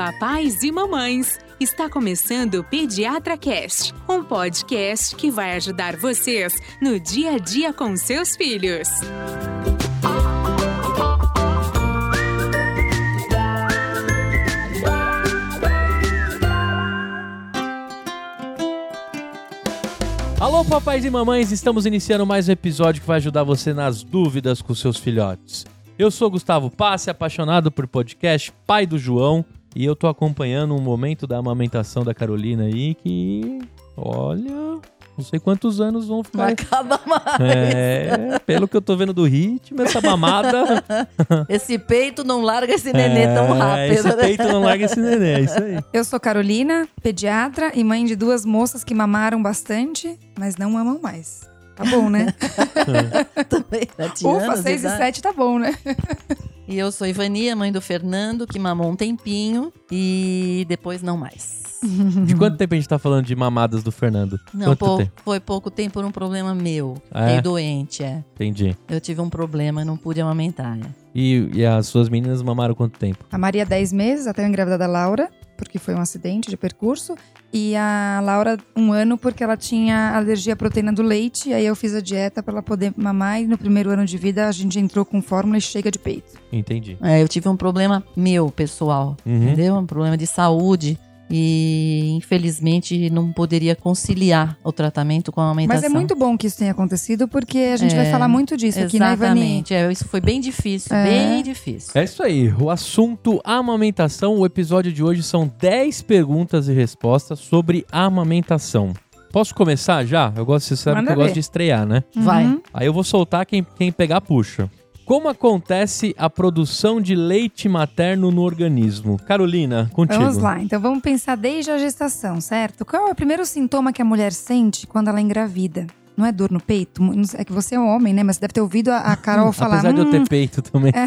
papais e mamães. Está começando o Pediatra Cast, um podcast que vai ajudar vocês no dia a dia com seus filhos. Alô, papais e mamães, estamos iniciando mais um episódio que vai ajudar você nas dúvidas com seus filhotes. Eu sou Gustavo Passe, apaixonado por podcast, pai do João, e eu tô acompanhando um momento da amamentação da Carolina aí que, olha, não sei quantos anos vão Não ficar. acaba mais. É, pelo que eu tô vendo do ritmo, essa mamada. Esse peito não larga esse nenê tão É, rápido. Esse né? peito não larga esse neném, é isso aí. Eu sou Carolina, pediatra e mãe de duas moças que mamaram bastante, mas não mamam mais. Tá bom, né? Também, sete Ufa, anos de 6 e idade. 7 tá bom, né? E eu sou Ivania, mãe do Fernando, que mamou um tempinho e depois não mais. De quanto tempo a gente tá falando de mamadas do Fernando? Não, foi pouco tempo por um problema meu. Ah, é? Fiquei doente, é. Entendi. Eu tive um problema e não pude amamentar. é. E, e as suas meninas mamaram quanto tempo? A Maria, 10 meses, até eu engravidar da Laura, porque foi um acidente de percurso. E a Laura, um ano, porque ela tinha alergia à proteína do leite. E aí eu fiz a dieta pra ela poder mamar. E no primeiro ano de vida a gente entrou com fórmula e chega de peito. Entendi. É, eu tive um problema meu, pessoal. Uhum. Entendeu? Um problema de saúde. E infelizmente não poderia conciliar o tratamento com a amamentação. Mas é muito bom que isso tenha acontecido, porque a gente vai É, falar muito disso aqui na Ivani. Exatamente. É, isso foi bem difícil, É. bem difícil. É isso aí, o assunto amamentação. O episódio de hoje são 10 perguntas e respostas sobre amamentação. Posso começar já? Eu gosto, você sabe Manda que eu gosto ver. de estrear, né? Vai. Uhum. Aí eu vou soltar quem, quem pegar puxa. Como acontece a produção de leite materno no organismo? Carolina, contigo. Vamos lá, então vamos pensar desde a gestação, certo? Qual é o primeiro sintoma que a mulher sente quando ela engravida? Não é dor no peito? É que você é um homem, né? Mas você deve ter ouvido a, Carol falar. Apesar de eu "Hum, ter peito também.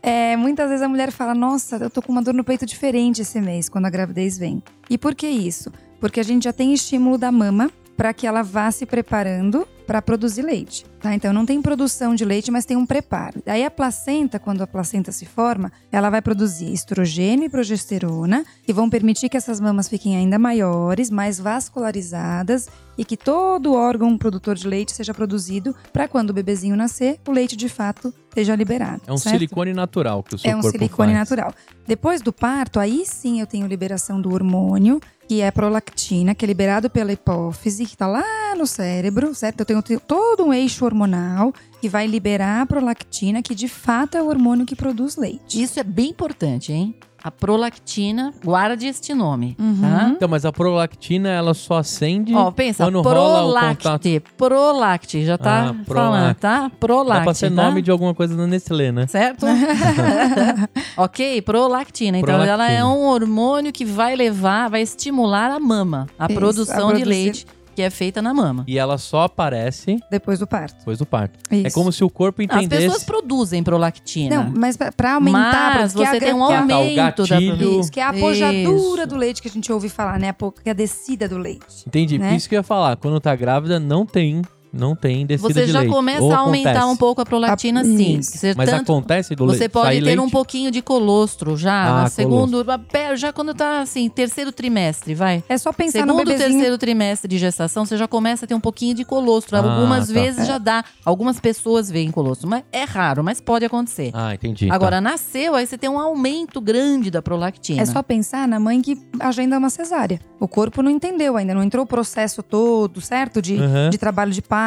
É, muitas vezes a mulher fala: Nossa, eu tô com uma dor no peito diferente esse mês, quando a gravidez vem. E por que isso? Porque a gente já tem estímulo da mama para que ela vá se preparando para produzir leite, tá? Então não tem produção de leite, mas tem um preparo. Aí a placenta, quando a placenta se forma, ela vai produzir estrogênio e progesterona, que vão permitir que essas mamas fiquem ainda maiores, mais vascularizadas e que todo órgão produtor de leite seja produzido para quando o bebezinho nascer, o leite de fato esteja liberado. É um certo? silicone natural que o seu É um corpo silicone faz. natural. Depois do parto, aí sim eu tenho liberação do hormônio, que é a prolactina, que é liberado pela hipófise, que tá lá no cérebro, certo? Eu tenho te- todo um eixo hormonal que vai liberar a prolactina, que de fato é o hormônio que produz leite. Isso é bem importante, hein? A prolactina, guarde este nome, Uhum. tá? Então, mas a prolactina, ela só acende Ó, pensa, quando rola o contato. prolacte, prolacte, já tá Ah, falando, tá? Prolacte, Dá pra ser tá? nome de alguma coisa da Nestlé, né? Certo? ok, prolactina. Então, Prolactina. ela é um hormônio que vai levar, vai estimular a mama, a Isso, produção a de leite que é feita na mama. E ela só aparece Depois do parto. depois do parto. É Isso. como se o corpo As pessoas entendesse. produzem prolactina. Não, mas pra- pra aumentar, Mas porque é a você tem um que é a- aumento da gatilho. Isso, que é a apojadura Isso. do leite que a gente ouve falar, né? A é a descida do leite. Entendi. né? Isso que eu ia falar. Quando tá grávida, não tem, não tem descida Você de já leite. começa Ou a aumentar acontece. um pouco a prolactina, Ah, sim. Você Mas tanto- acontece do Você leite. pode sair ter leite? um pouquinho de colostro já, Ah, no segundo, pé- já quando tá assim, terceiro trimestre, vai. É só pensar no Segundo, bebezinho. terceiro trimestre de gestação, você já começa a ter um pouquinho de colostro. Ah, Algumas tá. vezes já dá. Algumas pessoas veem colostro, mas é raro, mas pode acontecer. Ah, entendi. Agora, nasceu, aí você tem um aumento grande da prolactina. É só pensar na mãe que agenda uma cesárea. O corpo não entendeu ainda, não entrou o processo todo, certo? De, Uhum. de trabalho de parto.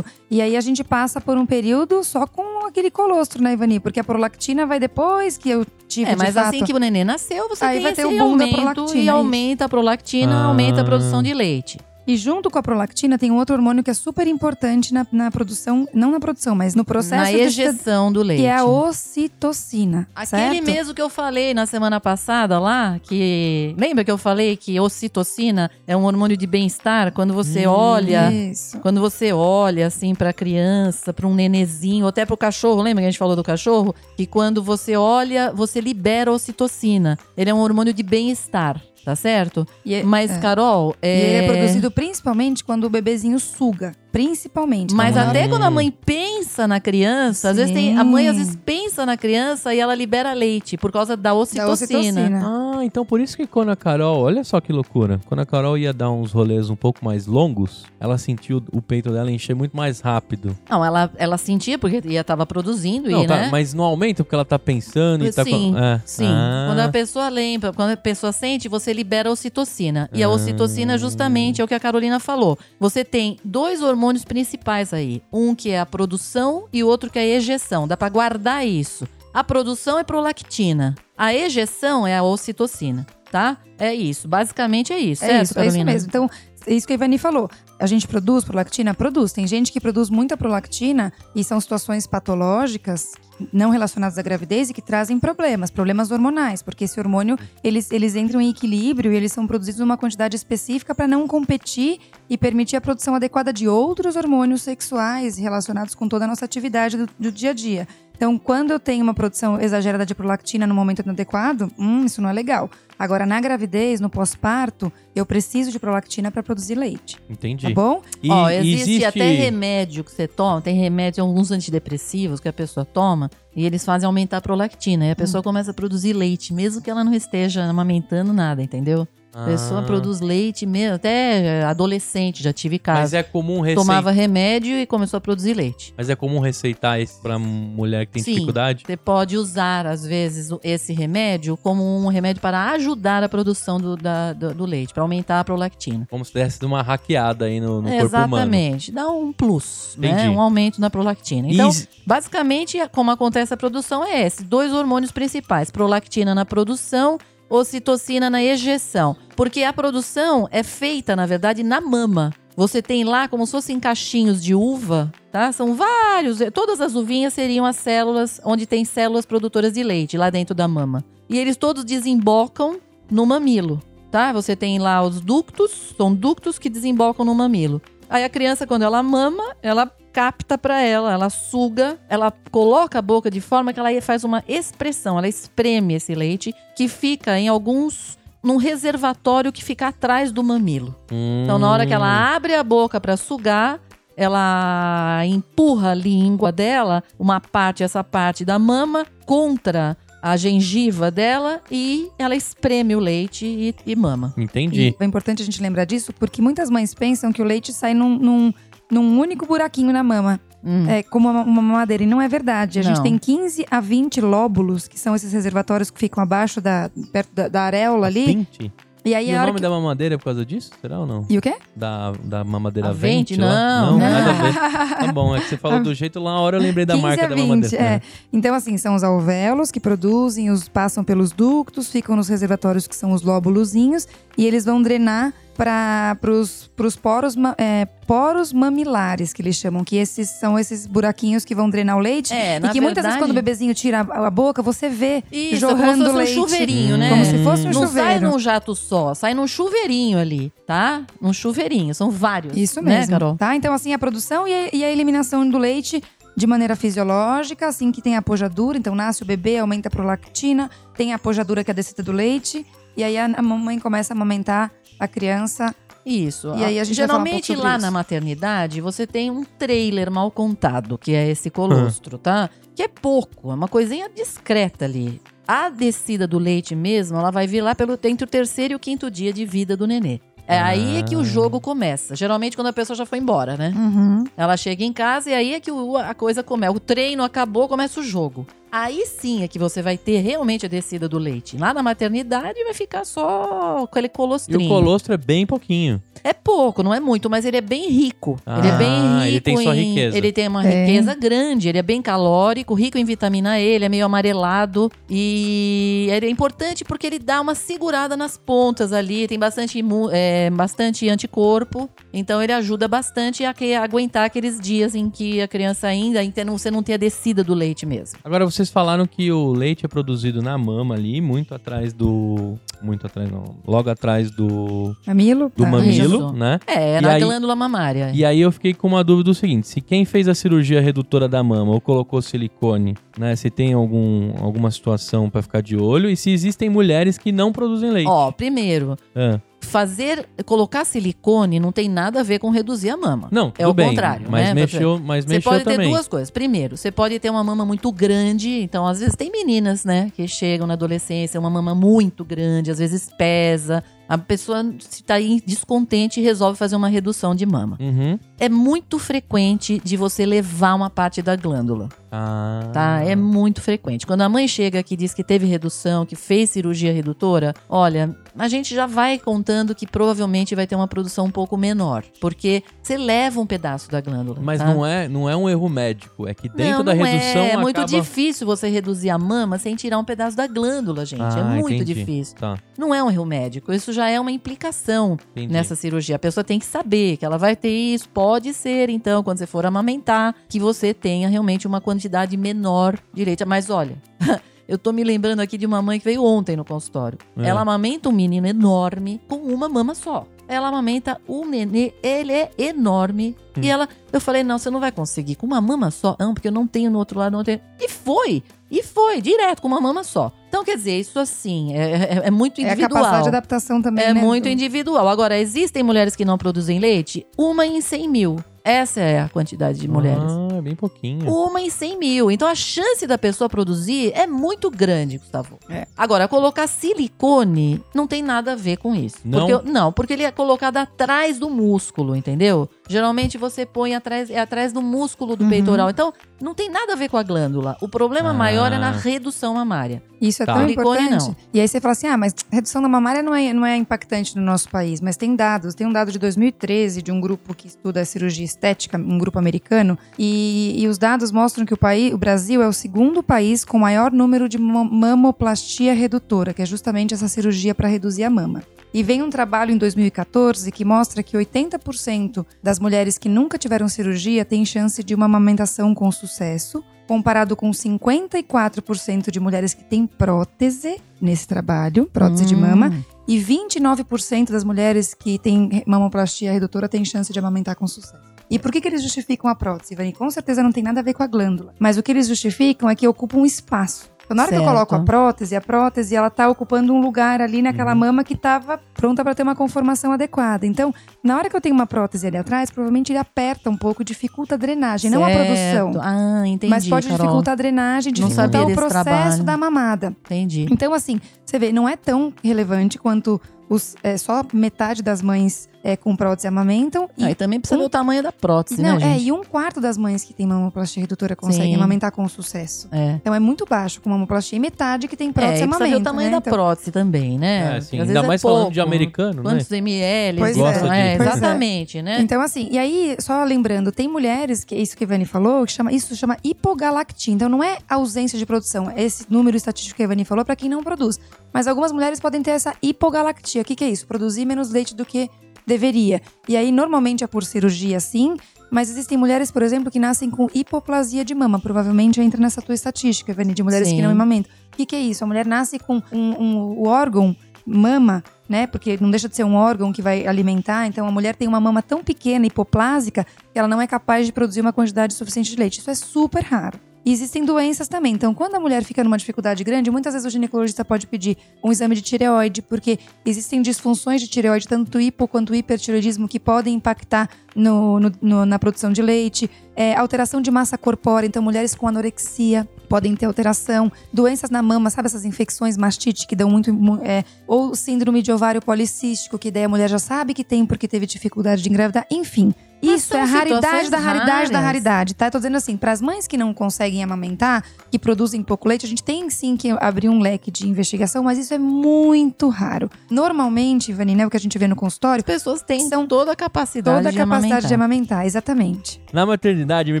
E aí a gente passa por um período só com aquele colostro, né, Ivani? Porque a prolactina vai depois que eu tive É, de mas fato. assim que o neném nasceu, você Aí tem vai esse ter o boom da aumento prolactina, e aumenta a prolactina, Ah. aumenta a produção de leite. E junto com a prolactina tem um outro hormônio que é super importante na, na produção, não na produção, mas no processo na de- ejeção do leite. que é a ocitocina. Aquele certo? mesmo que eu falei na semana passada lá, que. Lembra que eu falei que ocitocina é um hormônio de bem-estar? Quando você Hum, olha. Isso. Quando você olha assim pra criança, pra um nenezinho, ou até pro cachorro, lembra que a gente falou do cachorro? Que quando você olha, você libera ocitocina. Ele é um hormônio de bem-estar, tá certo? E é- Mas, é. Carol, E é... ele é produzido principalmente quando o bebezinho suga. Principalmente. Mas até quando a mãe pensa na criança, às vezes tem, a mãe às Sim. vezes pensa na criança e ela libera leite por causa da da ocitocina. ocitocina. Ah, então por isso que quando a Carol, olha só que loucura, quando a Carol ia dar uns rolês um pouco mais longos, ela sentiu o peito dela encher muito mais rápido. Não, ela, ela sentia porque ia tava produzindo Não, e, tá, né? mas não aumenta porque ela tá pensando e tá Sim, com. É. sim. Ah, Quando a pessoa lembra, quando a pessoa sente, você libera a ocitocina. E a Ah. ocitocina justamente é o que a Carolina falou. Você tem dois hormônios principais aí. Um que é a produção e o outro que é a ejeção. Dá pra guardar isso. A produção é prolactina. A ejeção é a ocitocina, tá? É isso. Basicamente é isso. É certo, isso, é isso Carolina? mesmo. Então, é isso que a Ivani falou. A gente produz prolactina? Produz. Tem gente que produz muita prolactina e são situações patológicas não relacionadas à gravidez e que trazem problemas, problemas hormonais, porque esse hormônio, eles, eles entram em equilíbrio e eles são produzidos numa quantidade específica para não competir e permitir a produção adequada de outros hormônios sexuais relacionados com toda a nossa atividade do, do dia a dia. Então, quando eu tenho uma produção exagerada de prolactina no momento inadequado, hum, isso não é legal. Agora, na gravidez, no pós-parto, eu preciso de prolactina para produzir leite. Entendi. Tá bom? E Ó, existe, até remédio que você toma, tem remédio, alguns antidepressivos que a pessoa toma e eles fazem aumentar a prolactina. E a Hum. pessoa começa a produzir leite, mesmo que ela não esteja amamentando nada, entendeu? A pessoa Ah, produz leite mesmo, até adolescente, já tive Mas caso. é comum receitar. Tomava remédio e começou a produzir leite. Mas é comum receitar isso pra mulher que tem Sim. dificuldade? Você pode usar, às vezes, esse remédio como um remédio para ajudar a produção do, da- do, do leite, para aumentar a prolactina. Como se desse uma hackeada aí no, no corpo humano. Exatamente. Dá um plus, né? Entendi. Um aumento na prolactina. Então, basicamente, como acontece a produção é esse. Dois hormônios principais. Prolactina na produção, ocitocina na ejeção. Porque a produção é feita, na verdade, na mama. Você tem lá como se fossem cachinhos de uva, tá? São vários. Todas as uvinhas seriam as células, onde tem células produtoras de leite, lá dentro da mama. E eles todos desembocam no mamilo, tá? Você tem lá os ductos, são ductos que desembocam no mamilo. Aí a criança, quando ela mama, ela capta pra ela, ela suga, ela coloca a boca de forma que ela faz uma expressão, ela espreme esse leite que fica em alguns num reservatório que fica atrás do mamilo. Então, na hora que Hum. ela abre a boca pra sugar, ela empurra a língua dela, uma parte, essa parte da mama, contra a gengiva dela e ela espreme o leite e, e mama. Entendi. E é importante a gente lembrar disso porque muitas mães pensam que o leite sai num, num, num único buraquinho na mama, Hum. é, como uma, uma mamadeira. E não é verdade. A gente Não. tem 15 a 20 lóbulos, que são esses reservatórios que ficam abaixo da, perto da, da areola ali. Vinte? E aí E a o nome que... da mamadeira é por causa disso? Será ou não? E o quê? Da, da mamadeira A vente? vente? lá? Não, não, não. nada a ver. Tá bom, é que você falou do jeito lá, a hora eu lembrei da 15 marca a da 20, mamadeira. é. Então, assim, são os alvéolos que produzem, os passam pelos ductos, ficam nos reservatórios que são os lóbulozinhos, e eles vão drenar para os poros, é, poros mamilares, que eles chamam, que esses são esses buraquinhos que vão drenar o leite. É, e que muitas vezes, verdade- quando o bebezinho tira a, a boca, você vê Isso, é como se jorrando fosse um chuveirinho, né? Como se fosse um não sai chuveiro. num jato só, sai num chuveirinho ali, tá? Num chuveirinho, são vários. Isso né, mesmo, Carol? tá? Então, assim, a produção e a, e a eliminação do leite de maneira fisiológica, assim que tem a apojadura. Então, nasce o bebê, aumenta a prolactina, tem a apojadura que é a descida do leite. E aí, a, a mamãe começa a amamentar a criança. Isso. E aí a gente Geralmente lá isso. na maternidade você tem um trailer mal contado, que é esse colostro, tá? Que é pouco, é uma coisinha discreta ali. A descida do leite mesmo, ela vai vir lá pelo entre o terceiro e o quinto dia de vida do nenê. É aí é que o Ah. jogo começa. Geralmente quando a pessoa já foi embora, né? Uhum. Ela chega em casa e aí é que o- a coisa começa. O treino acabou, começa o jogo. Aí sim é que você vai ter realmente a descida do leite. Lá na maternidade vai ficar só aquele E colostrinho. o colostro é bem pouquinho. É pouco, não é muito, mas ele é bem rico. ele é bem Ah, rico. ele tem sua em- riqueza. Ele tem uma Tem. riqueza grande. Ele é bem calórico, rico em vitamina E, ele é meio amarelado. E é importante porque ele dá uma segurada nas pontas ali. Tem bastante, é, bastante anticorpo. Então ele ajuda bastante a, que- a aguentar aqueles dias em que a criança ainda. não- você não tem a descida do leite mesmo. Agora, vocês falaram que o leite é produzido na mama ali, muito atrás do... Muito atrás, não. Logo atrás do, Mamilo? do Tá. mamilo, Isso. né? É, E na aí- glândula mamária. E aí eu fiquei com uma dúvida do seguinte: se quem fez a cirurgia redutora da mama ou colocou silicone, né? Se tem algum, alguma situação pra ficar de olho e se existem mulheres que não produzem leite. Ó, primeiro, Ah, fazer, colocar silicone não tem nada a ver com reduzir a mama. Não, É o bem, contrário, Mas né? mexeu, mas Você mexeu pode ter também. duas coisas. Primeiro, você pode ter uma mama muito grande. Então, às vezes, tem meninas, né, que chegam na adolescência, uma mama muito grande, às vezes pesa. A pessoa está descontente e resolve fazer uma redução de mama. Uhum. É muito frequente de você levar uma parte da glândula, Ah. tá? É muito frequente. Quando a mãe chega aqui e diz que teve redução, que fez cirurgia redutora, olha, a gente já vai contando que provavelmente vai ter uma produção um pouco menor, porque você leva um pedaço da glândula. Mas tá? não, é, não é um erro médico. É que dentro não, da não redução é. É muito acaba... difícil você reduzir a mama sem tirar um pedaço da glândula, gente. é Ah, muito entendi. difícil. Tá, Não é um erro médico. Isso já é uma implicação entendi. nessa cirurgia. A pessoa tem que saber que ela vai ter isso. Pode ser, então, quando você for amamentar, que você tenha realmente uma quantidade menor de leite. Mas olha. Eu tô me lembrando aqui de uma mãe que veio ontem no consultório. É. Ela amamenta um menino enorme com uma mama só. Ela amamenta o nenê, ele é enorme. Hum. E ela, eu falei, não, você não vai conseguir com uma mama só. Não, porque eu não tenho no outro lado, não tenho. E foi! E foi, direto, com uma mama só. Então, quer dizer, isso assim, é, é- é muito É a individual. capacidade de adaptação também, É né? muito individual. Agora, existem mulheres que não produzem leite? Uma em 100 mil. Essa é a quantidade de mulheres. Ah, bem pouquinho. Uma em 100 mil. Então a chance da pessoa produzir é muito grande, Gustavo. É. Agora, colocar silicone não tem nada a ver com isso. Não? Porque, não, porque ele é colocado atrás do músculo, entendeu? Geralmente você põe atrás, é atrás do músculo do Uhum. peitoral. Então, não tem nada a ver com a glândula. O problema Ah. maior é na redução mamária. Isso é Tá. tão Silicone, importante. não. E aí você fala assim: ah, mas redução da mamária não é, não é impactante no nosso país. Mas tem dados. Tem um dado de 2013 de um grupo que estuda cirurgia estética, um grupo americano. E, e os dados mostram que o, país, o Brasil é o segundo país com maior número de mo- mamoplastia redutora, que é justamente essa cirurgia para reduzir a mama. E vem um trabalho em 2014 que mostra que 80% das mulheres que nunca tiveram cirurgia têm chance de uma amamentação com sucesso, comparado com 54% de mulheres que têm prótese nesse trabalho, prótese de Hum. mama, e 29% das mulheres que têm mamoplastia redutora têm chance de amamentar com sucesso. E por que, que eles justificam a prótese, Ivani? Com certeza não tem nada a ver com a glândula. Mas o que eles justificam é que ocupa um espaço. Então, na hora que eu Certo. coloco a prótese, a prótese ela tá ocupando um lugar ali naquela Uhum. mama que estava pronta para ter uma conformação adequada. Então, na hora que eu tenho uma prótese ali atrás, provavelmente ele aperta um pouco, dificulta a drenagem, não a Certo. produção. Ah, entendi. mas pode Carol. dificultar a drenagem, dificultar o processo trabalho. da mamada. Entendi. Então, assim, você vê, não é tão relevante quanto os, é, só metade das mães é, com prótese amamentam. E, Ah, e também precisa um- ver o tamanho da prótese, não, né, é, gente? e um quarto das mães que tem mamoplastia redutora conseguem Sim. amamentar com sucesso. É. Então é muito baixo com mamoplastia e metade que tem prótese é, e precisa amamenta. ver o tamanho né? da Então, prótese também, né? É, assim, ainda é mais falando de pouco. americano, né? Quantos ml? Pois Gosta de- é, Pois é. exatamente, né? Então, assim, e aí, só lembrando, tem mulheres, que é isso que a Ivani falou, que chama, isso chama hipogalactia. Então, não é ausência de produção. é Esse número estatístico que a Ivani falou para quem não produz. Mas algumas mulheres podem ter essa hipogalactia. O que, que é isso? Produzir menos leite do que deveria. E aí, normalmente é por cirurgia, sim. Mas existem mulheres, por exemplo, que nascem com hipoplasia de mama. Provavelmente entra nessa tua estatística, Ivani, de mulheres Sim. que não amamentam. O que, que é isso? A mulher nasce com um, um- o órgão mama, né? Porque não deixa de ser um órgão que vai alimentar. Então a mulher tem uma mama tão pequena, hipoplásica, que ela não é capaz de produzir uma quantidade suficiente de leite. Isso é super raro. E existem doenças também. Então, quando a mulher fica numa dificuldade grande, muitas vezes o ginecologista pode pedir um exame de tireoide, porque existem disfunções de tireoide, tanto hipo quanto hipertireoidismo, que podem impactar no- no- no- na produção de leite. É, alteração de massa corpórea, então mulheres com anorexia podem ter alteração. Doenças na mama, sabe essas infecções mastite que dão muito. mu- é, ou síndrome de ovário policístico, que daí a mulher já sabe que tem porque teve dificuldade de engravidar. Enfim. Isso é a raridade da raridade da raridade, tá? Eu tô dizendo assim, para as mães que não conseguem amamentar, que produzem pouco leite, a gente tem sim que abrir um leque de investigação, mas isso é muito raro. Normalmente, Ivani, né, o que a gente vê no consultório, As pessoas têm São toda a capacidade toda a de capacidade amamentar. de amamentar, exatamente. Na maternidade me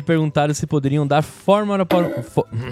perguntaram se poderiam dar fórmula para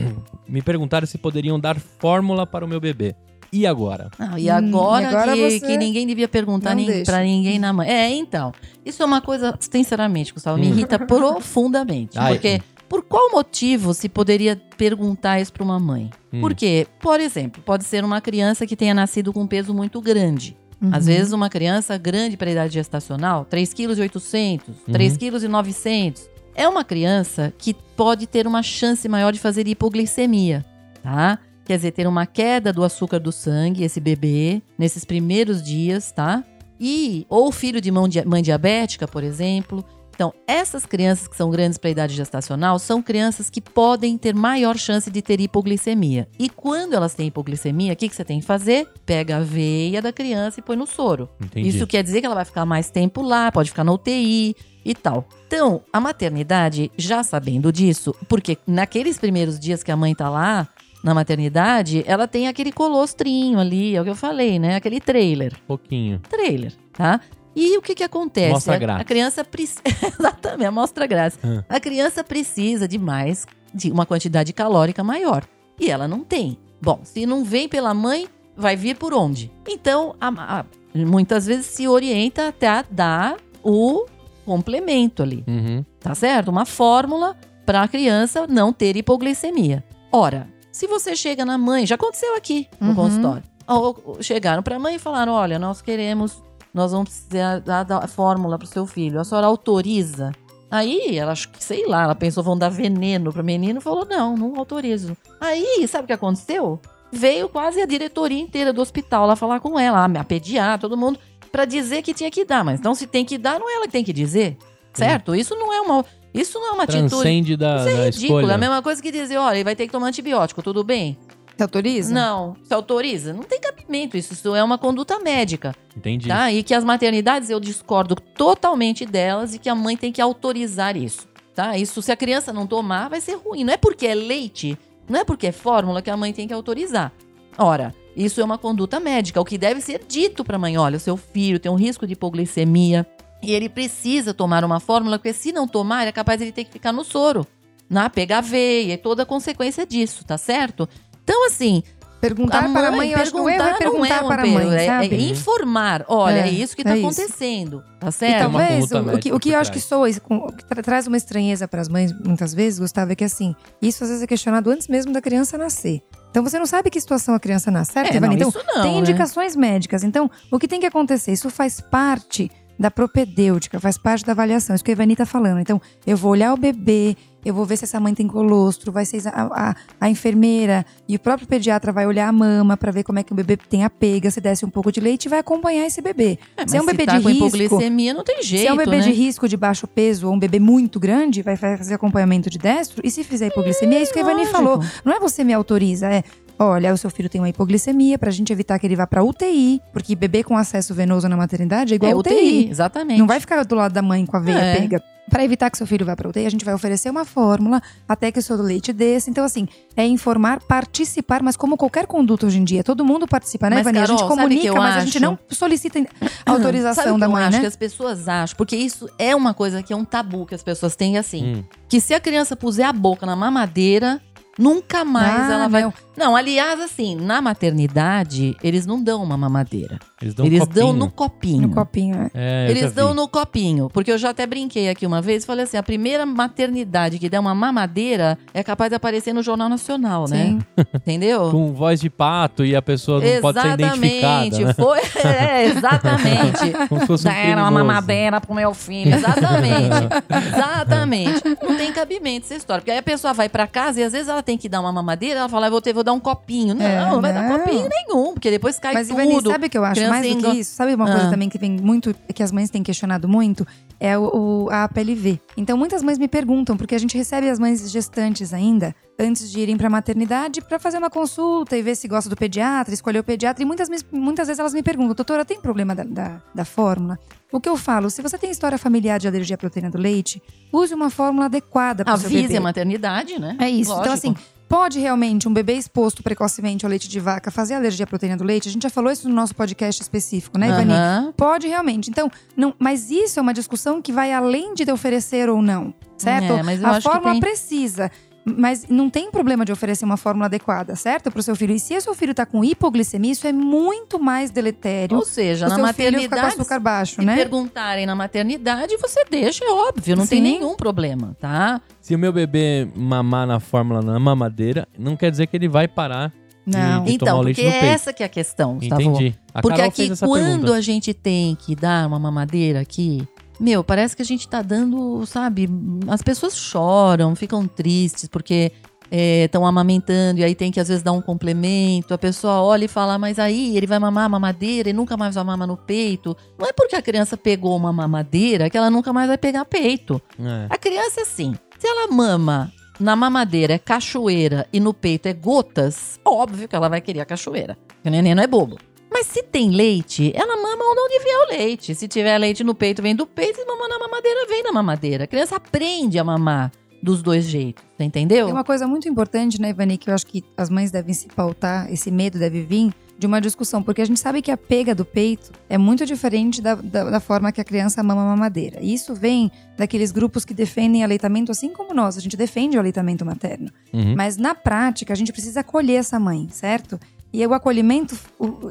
me perguntaram se poderiam dar fórmula para o meu bebê. E agora? Não, e Hum, agora, e agora que, você que ninguém devia perguntar deixa. pra ninguém na mãe. É, então. Isso é uma coisa, sinceramente, Gustavo, me Hum. irrita profundamente. Ai. Porque por qual motivo se poderia perguntar isso pra uma mãe? Hum. Porque, por exemplo, pode ser uma criança que tenha nascido com um peso muito grande. Às Uhum. vezes uma criança grande para a idade gestacional, 3,8 kg, Uhum. 3,9 kg, é uma criança que pode ter uma chance maior de fazer hipoglicemia, tá? Quer dizer, ter uma queda do açúcar do sangue, esse bebê, nesses primeiros dias, tá? E, ou filho de mãe, diabética, por exemplo. Então, essas crianças que são grandes para a idade gestacional são crianças que podem ter maior chance de ter hipoglicemia. E quando elas têm hipoglicemia, o que, que você tem que fazer? Pega a veia da criança e põe no soro. Entendi. Isso quer dizer que ela vai ficar mais tempo lá, pode ficar na UTI e tal. Então, a maternidade, já sabendo disso, porque naqueles primeiros dias que a mãe tá lá, na maternidade, ela tem aquele colostrinho ali, é o que eu falei, né? Aquele trailer. Pouquinho. Trailer, tá? E o que que acontece? Amostra a, grátis. a criança precisa. Exatamente, amostra grátis. Hum. A criança precisa de mais, de uma quantidade calórica maior. E ela não tem. Bom, se não vem pela mãe, vai vir por onde? Então, a- a- muitas vezes se orienta até a dar o complemento ali Uhum. tá certo? Uma fórmula para a criança não ter hipoglicemia. Ora, se você chega na mãe, já aconteceu aqui no Uhum. consultório. Ou- chegaram para a mãe e falaram: olha, nós queremos, nós vamos precisar dar da fórmula para o seu filho. A senhora autoriza? Aí, ela sei lá, ela pensou, vão dar veneno para o menino, falou: não, não autorizo. Aí, sabe o que aconteceu? Veio quase a diretoria inteira do hospital lá falar com ela, a pediatra, todo mundo, para dizer que tinha que dar. Mas então, se tem que dar, não é ela que tem que dizer. Certo? Isso não é uma, isso não é uma atitude. Transcende da, Isso é da ridículo. É escolha. a mesma coisa que dizer, olha, ele vai ter que tomar antibiótico, tudo bem? Você autoriza? Não. Se autoriza? Não tem cabimento. Isso, isso é uma conduta médica, Entendi. tá? E que as maternidades, eu discordo totalmente delas e que a mãe tem que autorizar isso, tá? Isso, se a criança não tomar, vai ser ruim. Não é porque é leite, não é porque é fórmula que a mãe tem que autorizar. Ora, isso é uma conduta médica. O que deve ser dito para a mãe, olha, o seu filho tem um risco de hipoglicemia e ele precisa tomar uma fórmula, porque se não tomar, é capaz de ele ter que ficar no soro, na pegar veia e toda a consequência disso, tá certo? Então, assim, Perguntar para a mãe, eu acho que é não perguntar um para a mãe, é- é informar. Olha, é, É, isso que está é isso. acontecendo, tá E certo? uma talvez o, o que, o que eu acho que soa, o que tra- traz uma estranheza para as mães muitas vezes, Gustavo, é que assim, isso às vezes é questionado antes mesmo da criança nascer. Então você não sabe que situação a criança nasce, certo, É, não, Então isso não, tem né? indicações médicas. Então, o que tem que acontecer? Isso faz parte da propedêutica, faz parte da avaliação. Isso que a Ivani tá falando. Então, eu vou olhar o bebê, eu vou ver se essa mãe tem colostro, vai ser a, a, a enfermeira e o próprio pediatra vai olhar a mama para ver como é que o bebê tem a pega, se desce um pouco de leite e vai acompanhar esse bebê. É, se é um bebê tá de risco, hipoglicemia, não tem jeito, se é um bebê né? de risco de baixo peso ou um bebê muito grande, vai fazer acompanhamento de destro. E se fizer hipoglicemia, é isso que a Ivani lógico. falou. Não é você me autoriza, é. Olha, o seu filho tem uma hipoglicemia pra gente evitar que ele vá pra UTI, porque bebê com acesso venoso na maternidade é igual É UTI. UTI, exatamente. Não vai ficar do lado da mãe com a veia É. pega. Pra evitar que seu filho vá pra UTI, a gente vai oferecer uma fórmula até que o seu leite desça. Então, assim, é informar, participar, mas como qualquer conduta hoje em dia, todo mundo participa, né, Mas, Ivani? a gente comunica, mas a gente acho? não solicita autorização da que mãe, eu acho né? que as pessoas acham? Porque isso é uma coisa que é um tabu que as pessoas têm assim. Hum. Que se a criança puser a boca na mamadeira, nunca mais Ah, ela vai. não. Não, aliás, assim, na maternidade, eles não dão uma mamadeira. Eles dão um eles copinho. dão no copinho. No copinho, é. É, Eles dão vi. no copinho. Porque eu já até brinquei aqui uma vez e falei assim: a primeira maternidade que der uma mamadeira é capaz de aparecer no Jornal Nacional, né? Sim. Entendeu? Com voz de pato e a pessoa não pode ser identificada, né? Foi, é, exatamente. Como se fosse um Deram uma mamadeira pro meu filho. Exatamente. Exatamente. Não tem cabimento essa história. Porque aí a pessoa vai pra casa e às vezes ela tem que dar uma mamadeira, ela fala, "Ah, vou ter, vou dar um copinho. Não, É, não vai dar copinho nenhum, porque depois cai Mas, tudo. Ivani, sabe o que eu acho mais do que isso? Sabe uma coisa Ah. também que vem muito, que as mães têm questionado muito? É o, o- a PLV. Então, muitas mães me perguntam, porque a gente recebe as mães gestantes ainda, antes de irem pra maternidade, pra fazer uma consulta e ver se gosta do pediatra, escolher o pediatra. E muitas, muitas vezes elas me perguntam, doutora, tem problema da, da, da fórmula? O que eu falo, se você tem história familiar de alergia à proteína do leite, use uma fórmula adequada para o seu Avise bebê. a maternidade, né? É isso. Então, Lógico. assim, pode realmente um bebê exposto precocemente ao leite de vaca fazer alergia à proteína do leite? A gente já falou isso no nosso podcast específico, né, Ivani? Aham. Pode realmente. Então, não, mas isso é uma discussão que vai além de oferecer ou não, certo? É, a fórmula tem- precisa. Mas não tem problema de oferecer uma fórmula adequada, certo? Para o seu filho. E se o seu filho tá com hipoglicemia, isso é muito mais deletério. Ou seja, o na seu filho fica com maternidade, açúcar baixo, se né? perguntarem na maternidade, você deixa, é óbvio, não tem Sim. nenhum problema, tá? Se o meu bebê mamar na fórmula na mamadeira, não quer dizer que ele vai parar. Não. de tomar Então, o leite porque no é peito. essa que é a questão. Entendi. A Porque Carol aqui, fez essa quando pergunta. a gente tem que dar uma mamadeira aqui, meu, parece que a gente tá dando, sabe? As pessoas choram, ficam tristes, porque estão amamentando e aí tem que às vezes dar um complemento. A pessoa olha e fala, mas aí ele vai mamar a mamadeira e nunca mais vai mamar no peito. Não é porque a criança pegou uma mamadeira que ela nunca mais vai pegar peito. É. A criança, assim, se ela mama na mamadeira é cachoeira e no peito é gotas, óbvio que ela vai querer a cachoeira. Porque o neném não é bobo. Mas se tem leite, ela mama onde vier o leite. Se tiver leite no peito, vem do peito. Se mama na mamadeira, vem na mamadeira. A criança aprende a mamar dos dois jeitos, entendeu? Tem uma coisa muito importante, né, Ivani, que eu acho que as mães devem se pautar, esse medo deve vir de uma discussão, porque a gente sabe que a pega do peito é muito diferente da, da, da forma que a criança mama a mamadeira. E isso vem daqueles grupos que defendem aleitamento, assim como nós, a gente defende o aleitamento materno. Uhum. Mas na prática, a gente precisa acolher essa mãe, certo? E o acolhimento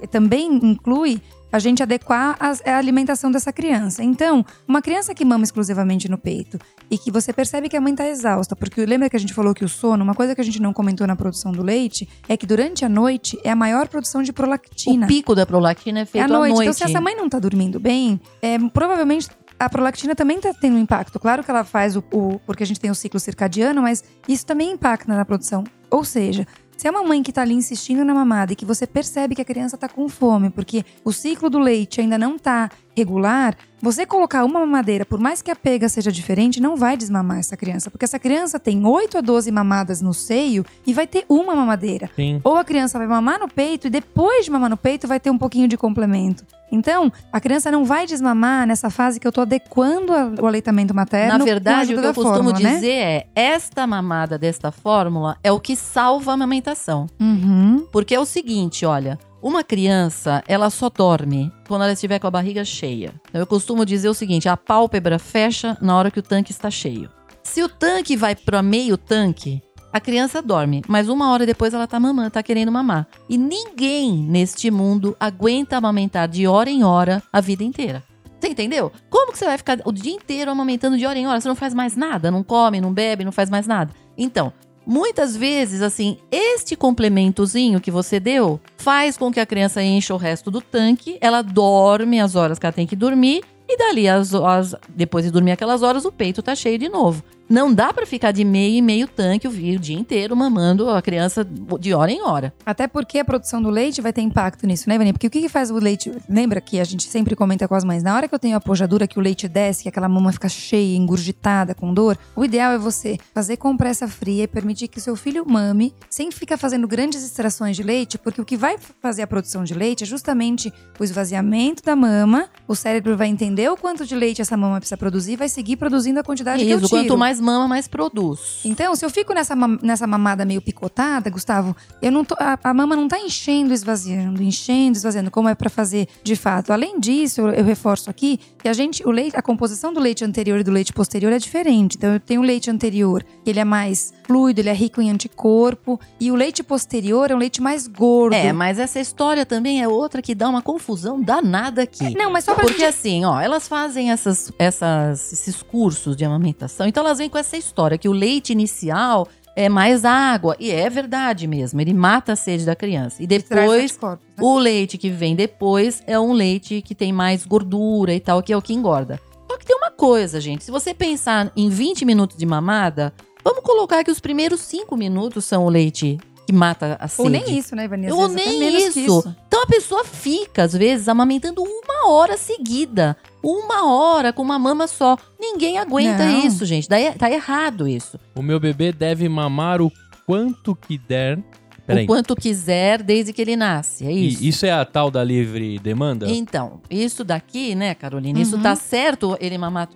também inclui a gente adequar a alimentação dessa criança. Então, uma criança que mama exclusivamente no peito e que você percebe que a mãe está exausta, porque lembra que a gente falou que o sono, uma coisa que a gente não comentou na produção do leite, é que durante a noite é a maior produção de prolactina. O pico da prolactina é É feito à noite. à noite. Então, se essa mãe não tá dormindo bem, é, provavelmente a prolactina também tá tendo um impacto. Claro que ela faz o, o- Porque a gente tem o ciclo circadiano, mas isso também impacta na produção. Ou seja. Se é uma mãe que tá ali insistindo na mamada e que você percebe que a criança tá com fome, porque o ciclo do leite ainda não tá regular, você colocar uma mamadeira, por mais que a pega seja diferente, não vai desmamar essa criança. Porque essa criança tem 8 a 12 mamadas no seio e vai ter uma mamadeira. Sim. Ou a criança vai mamar no peito e depois de mamar no peito vai ter um pouquinho de complemento. Então, a criança não vai desmamar nessa fase que eu tô adequando a- o aleitamento materno. Na verdade, o que eu costumo fórmula, né? dizer é: esta mamada desta fórmula é o que salva a amamentação. Uhum. Porque é o seguinte, olha, uma criança, ela só dorme quando ela estiver com a barriga cheia. Então, eu costumo dizer o seguinte: a pálpebra fecha na hora que o tanque está cheio. Se o tanque vai para meio tanque, a criança dorme, mas uma hora depois ela tá mamando, tá querendo mamar. E ninguém neste mundo aguenta amamentar de hora em hora a vida inteira. Você entendeu? Como que você vai ficar o dia inteiro amamentando de hora em hora? Você não faz mais nada, não come, não bebe, não faz mais nada. Então, muitas vezes, assim, este complementozinho que você deu faz com que a criança encha o resto do tanque, ela dorme as horas que ela tem que dormir e dali, as, as- depois de dormir aquelas horas, o peito tá cheio de novo. Não dá pra ficar de meio em meio tanque o dia inteiro mamando a criança de hora em hora. Até porque a produção do leite vai ter impacto nisso, né, Ivani? Porque o que, que faz o leite? Lembra que a gente sempre comenta com as mães? Na hora que eu tenho a pojadura, que o leite desce, que aquela mama fica cheia, engurgitada, com dor, o ideal é você fazer compressa fria e permitir que seu filho mame sem ficar fazendo grandes extrações de leite, porque o que vai fazer a produção de leite é justamente o esvaziamento da mama, o cérebro vai entender o quanto de leite essa mama precisa produzir e vai seguir produzindo a quantidade que eu Isso, tiro. quanto mais mama, mais produz. Então, se eu fico nessa, nessa mamada meio picotada, Gustavo, eu não tô, a, a mama não tá enchendo, esvaziando, enchendo, esvaziando, como é pra fazer de fato. Além disso, eu, eu reforço aqui que a gente, o leite, a composição do leite anterior e do leite posterior é diferente. Então, eu tenho o leite anterior, que ele é mais fluido, ele é rico em anticorpo, e o leite posterior é um leite mais gordo. É, mas essa história também é outra que dá uma confusão danada aqui. Não, mas só pra Porque gente... assim, ó, elas fazem essas, essas, esses cursos de amamentação, então elas vêm com essa história que o leite inicial é mais água. E é verdade mesmo, ele mata a sede da criança. E depois, anticorpos, né? o leite que vem depois é um leite que tem mais gordura e tal, que é o que engorda. Só que tem uma coisa, gente, se você pensar em 20 minutos de mamada, vamos colocar que os primeiros 5 minutos são o leite que mata a sede. Ou nem isso, né, Ivani? Às Ou nem que isso. Então a pessoa fica, às vezes, amamentando uma hora seguida. Uma hora com uma mama só. Ninguém aguenta Não. isso, gente. Daí, tá errado isso. O meu bebê deve mamar o quanto que der. Peraí. O quanto quiser, desde que ele nasce. É E isso. isso é a tal da livre demanda? Então, isso daqui, né, Carolina? Isso Uhum. tá certo ele mamar